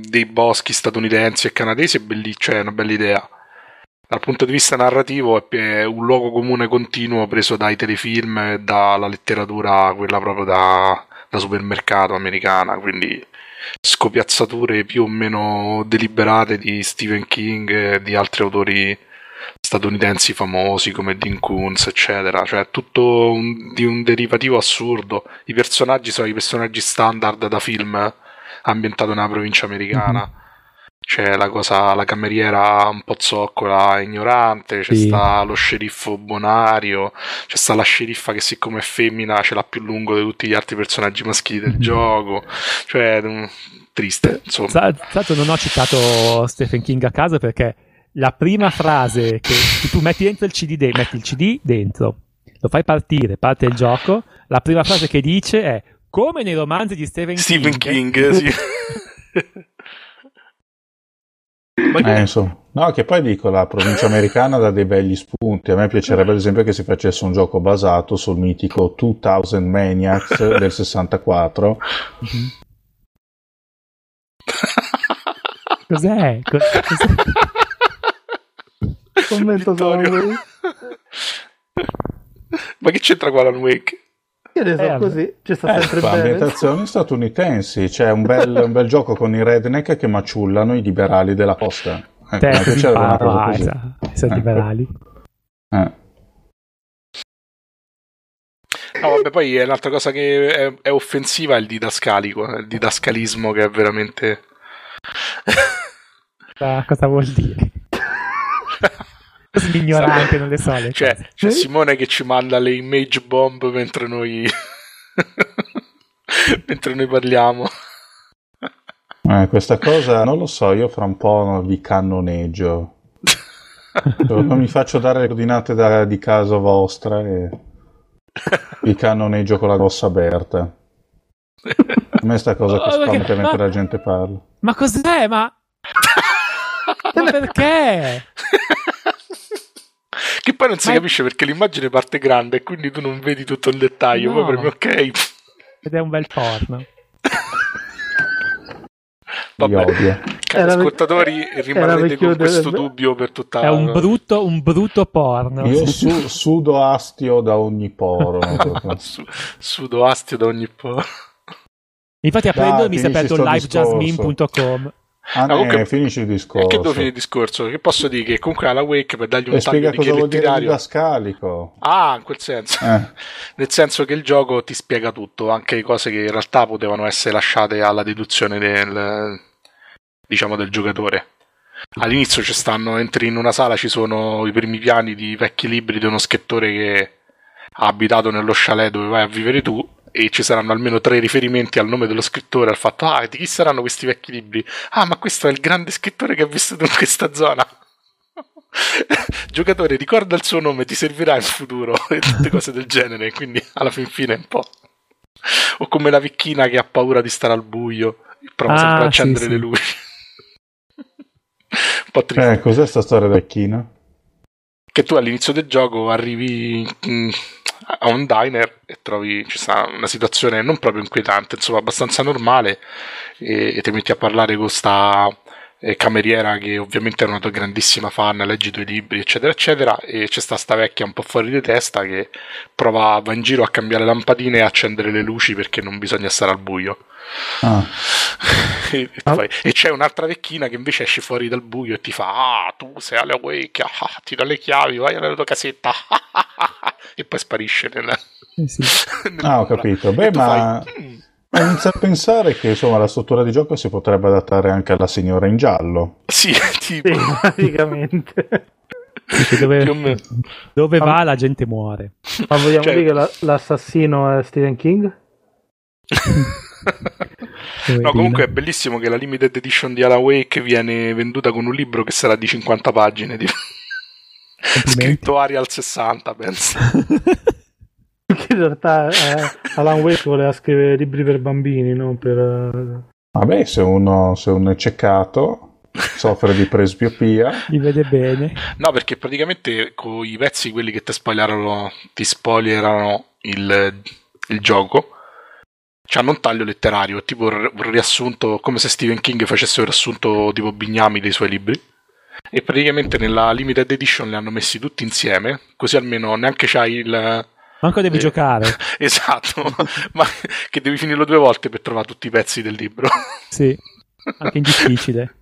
dei boschi statunitensi e canadesi è bellissimo, cioè è una bella idea. Dal punto di vista narrativo è un luogo comune continuo preso dai telefilm e dalla letteratura, quella proprio da, da supermercato americana, quindi scopiazzature più o meno deliberate di Stephen King e di altri autori statunitensi famosi come Dean Koontz, eccetera. Cioè, tutto un, di un derivativo assurdo. I personaggi sono i personaggi standard da film ambientato nella provincia americana. Mm-hmm. C'è la cosa, la cameriera un po' zoccola, ignorante, c'è sì. sta lo sceriffo bonario, c'è sta la sceriffa che siccome è femmina ce l'ha più lungo di tutti gli altri personaggi maschili del mm-hmm. gioco. Cioè, triste, insomma. Tra l'altro non ho citato Stephen King a caso perché la prima frase che, tu metti dentro il CD, de- metti il CD dentro, lo fai partire, parte il gioco, la prima frase che dice è come nei romanzi di Stephen, Stephen King. King sì. eh, insomma. No, che poi dico, la provincia americana dà dei begli spunti. A me piacerebbe, ad esempio, che si facesse un gioco basato sul mitico 2000 Maniacs del 64. Mm-hmm. Cos'è? Cos'è? Commento. Ma che c'entra qua Alan Wake? Io ne so eh, così, ci sta eh, sempre bene. Ambientazioni statunitensi, c'è un bel, un bel, gioco con i redneck che maciullano i liberali della posta. Eh, Te, c'era una cosa così. Sono ecco. liberali. Eh. No, vabbè, poi è un'altra cosa che è, è offensiva è il didascalico, il didascalismo che è veramente... cosa vuol dire? L'ignorante non le so le cioè, c'è Simone che ci manda le image bomb mentre noi mentre noi parliamo. Eh, questa cosa non lo so, io fra un po' vi cannoneggio. non mi faccio dare le coordinate da, di casa vostra e vi cannoneggio con la grossa aperta. A me sta cosa che spaventa mentre la gente parla. Ma cos'è? Ma... ma perché? Che poi non si Ma capisce perché l'immagine parte grande e quindi tu non vedi tutto il dettaglio. No. Poi premi ok. Ed è un bel porno. Vabbè, cari ascoltatori, rimarrete con questo dubbio per tutta la... È un brutto, un brutto porno. Io su, sudo astio da ogni poro. su, sudo astio da ogni poro. Infatti aprendo mi si è aperto livejasmine.com Ah, No, ne- comunque- finisci il discorso. che devo finire il discorso? Che posso dire? Che comunque alla Wake per dargli un E taglio di direttidario. didascalico. Ah, in quel senso. Eh. Nel senso che il gioco ti spiega tutto, anche cose che in realtà potevano essere lasciate alla deduzione del, diciamo, del giocatore. All'inizio ci stanno, entri in una sala, ci sono i primi piani di vecchi libri di uno scrittore che ha abitato nello chalet dove vai a vivere tu e ci saranno almeno tre riferimenti al nome dello scrittore, al fatto, ah, di chi saranno questi vecchi libri? Ah, ma questo è il grande scrittore che ha vissuto in questa zona. Giocatore, ricorda il suo nome, ti servirà in futuro e tutte cose del genere. Quindi alla fin fine è un po'. O come la vecchina che ha paura di stare al buio e prova Ah, sempre a accendere sì. le luci. un po' triste. Eh, cos'è sta storia vecchina? Che tu all'inizio del gioco arrivi mm, a un diner e trovi ci sta una situazione non proprio inquietante, insomma, abbastanza normale. E, e ti metti a parlare con sta eh, cameriera che ovviamente è una tua grandissima fan, leggi i tuoi libri, eccetera, eccetera. E c'è sta sta vecchia un po' fuori di testa che prova va in giro a cambiare lampadine e accendere le luci perché non bisogna stare al buio. Ah, e, Ah. e c'è un'altra vecchina che invece esce fuori dal buio e ti fa: Ah, tu sei alle wake, ah, ti do le chiavi, vai nella tua casetta. e poi sparisce nella, Eh sì. Ah, ho capito. Beh, ma- fai, "Mm, ma inizio a pensare che insomma la struttura di gioco si potrebbe adattare anche alla signora in giallo. sì, tipo. Sì, praticamente. Dove, dove va la gente muore. Ma vogliamo Cioè- dire che la- l'assassino è Stephen King? No, comunque è bellissimo che la limited edition di Alan Wake viene venduta con un libro che sarà di 50 pagine. Tipo. Scritto Arial 60, penso. In realtà eh, Alan Wake voleva scrivere libri per bambini, non per... eh, Vabbè, se uno, se uno è ceccato, soffre di presbiopia. Li vede bene. No, perché praticamente con i pezzi, quelli che ti spoilerano, ti spoilerano il, il gioco, c'hanno un taglio letterario, è tipo un un riassunto, come se Stephen King facesse un riassunto tipo Bignami dei suoi libri. E praticamente nella limited edition li hanno messi tutti insieme, così almeno neanche c'hai il... Manco devi Eh. giocare. Esatto, ma che devi finirlo due volte per trovare tutti i pezzi del libro. Sì. Anche in difficile.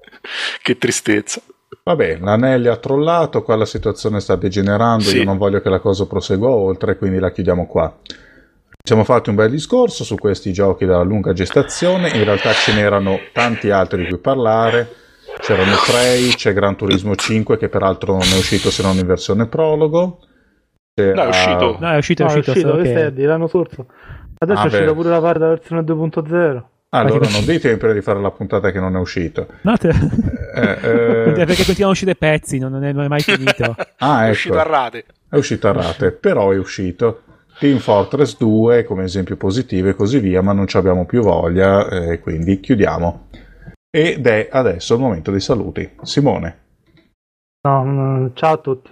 che tristezza. Vabbè, l'Anelli ha trollato, qua la situazione sta degenerando, Sì. io non voglio che la cosa prosegua oltre, quindi la chiudiamo qua. Siamo fatti un bel discorso su questi giochi dalla lunga gestazione, in realtà ce n'erano tanti altri di cui parlare, c'erano Prey, c'è Gran Turismo 5 che peraltro non è uscito se non in versione prologo. C'era- No, è uscito. No, è uscito, No, è è uscito. uscito, è di l'anno scorso. Adesso Ah, è uscita beh. pure la parte della versione 2.0. Allora non dite prima di fare la puntata che non è uscito. No, te- Eh, eh, perché continuano a uscire pezzi, non è, non è mai finito. Ah, È ecco. uscito a rate. È uscito a rate, però è uscito. Team Fortress 2 come esempio positivo e così via, ma non ci abbiamo più voglia, eh, quindi chiudiamo. Ed è adesso il momento dei saluti. Simone. No, no, ciao a tutti.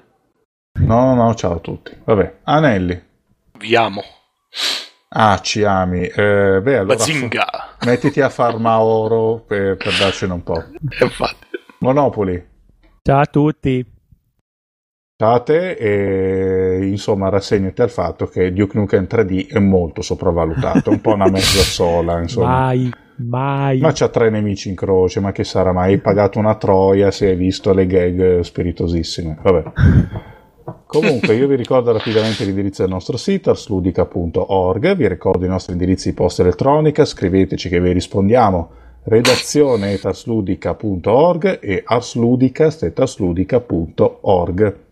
No, no, no, ciao a tutti. Vabbè, Anelli. Vi amo. Ah, ci ami. Eh, beh, allora Bazinga. mettiti a farma oro per, per darcene un po'. Infatti. Monopoli. Ciao a tutti. E insomma rassegnati al fatto che Duke Nukem 3D è molto sopravvalutato, un po' una mezza sola, insomma. Mai, mai. Ma c'ha tre nemici in croce, ma che sarà mai? Hai pagato una troia se hai visto le gag spiritosissime. Vabbè. Comunque, io vi ricordo rapidamente l'indirizzo del nostro sito, arsludica.org, vi ricordo i nostri indirizzi di posta elettronica, scriveteci che vi rispondiamo, redazione arsludica.org e arsludica.org.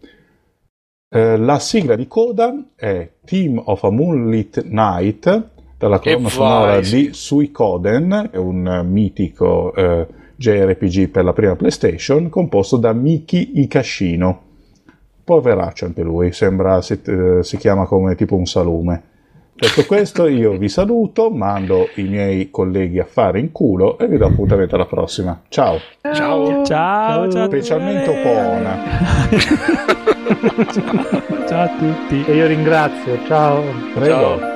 Eh, la sigla di coda è Team of a Moonlit Night, dalla colonna sonora di Suikoden, è un mitico eh, JRPG per la prima PlayStation, composto da Miki Ikashino. Poveraccio anche lui, sembra si, eh, si chiama come tipo un salume. Detto questo, io vi saluto, mando i miei colleghi a fare in culo e vi do appuntamento alla prossima. Ciao, Ciao. Ciao, ciao. specialmente Opona. ciao a tutti. E io ringrazio, ciao. Prego. Ciao.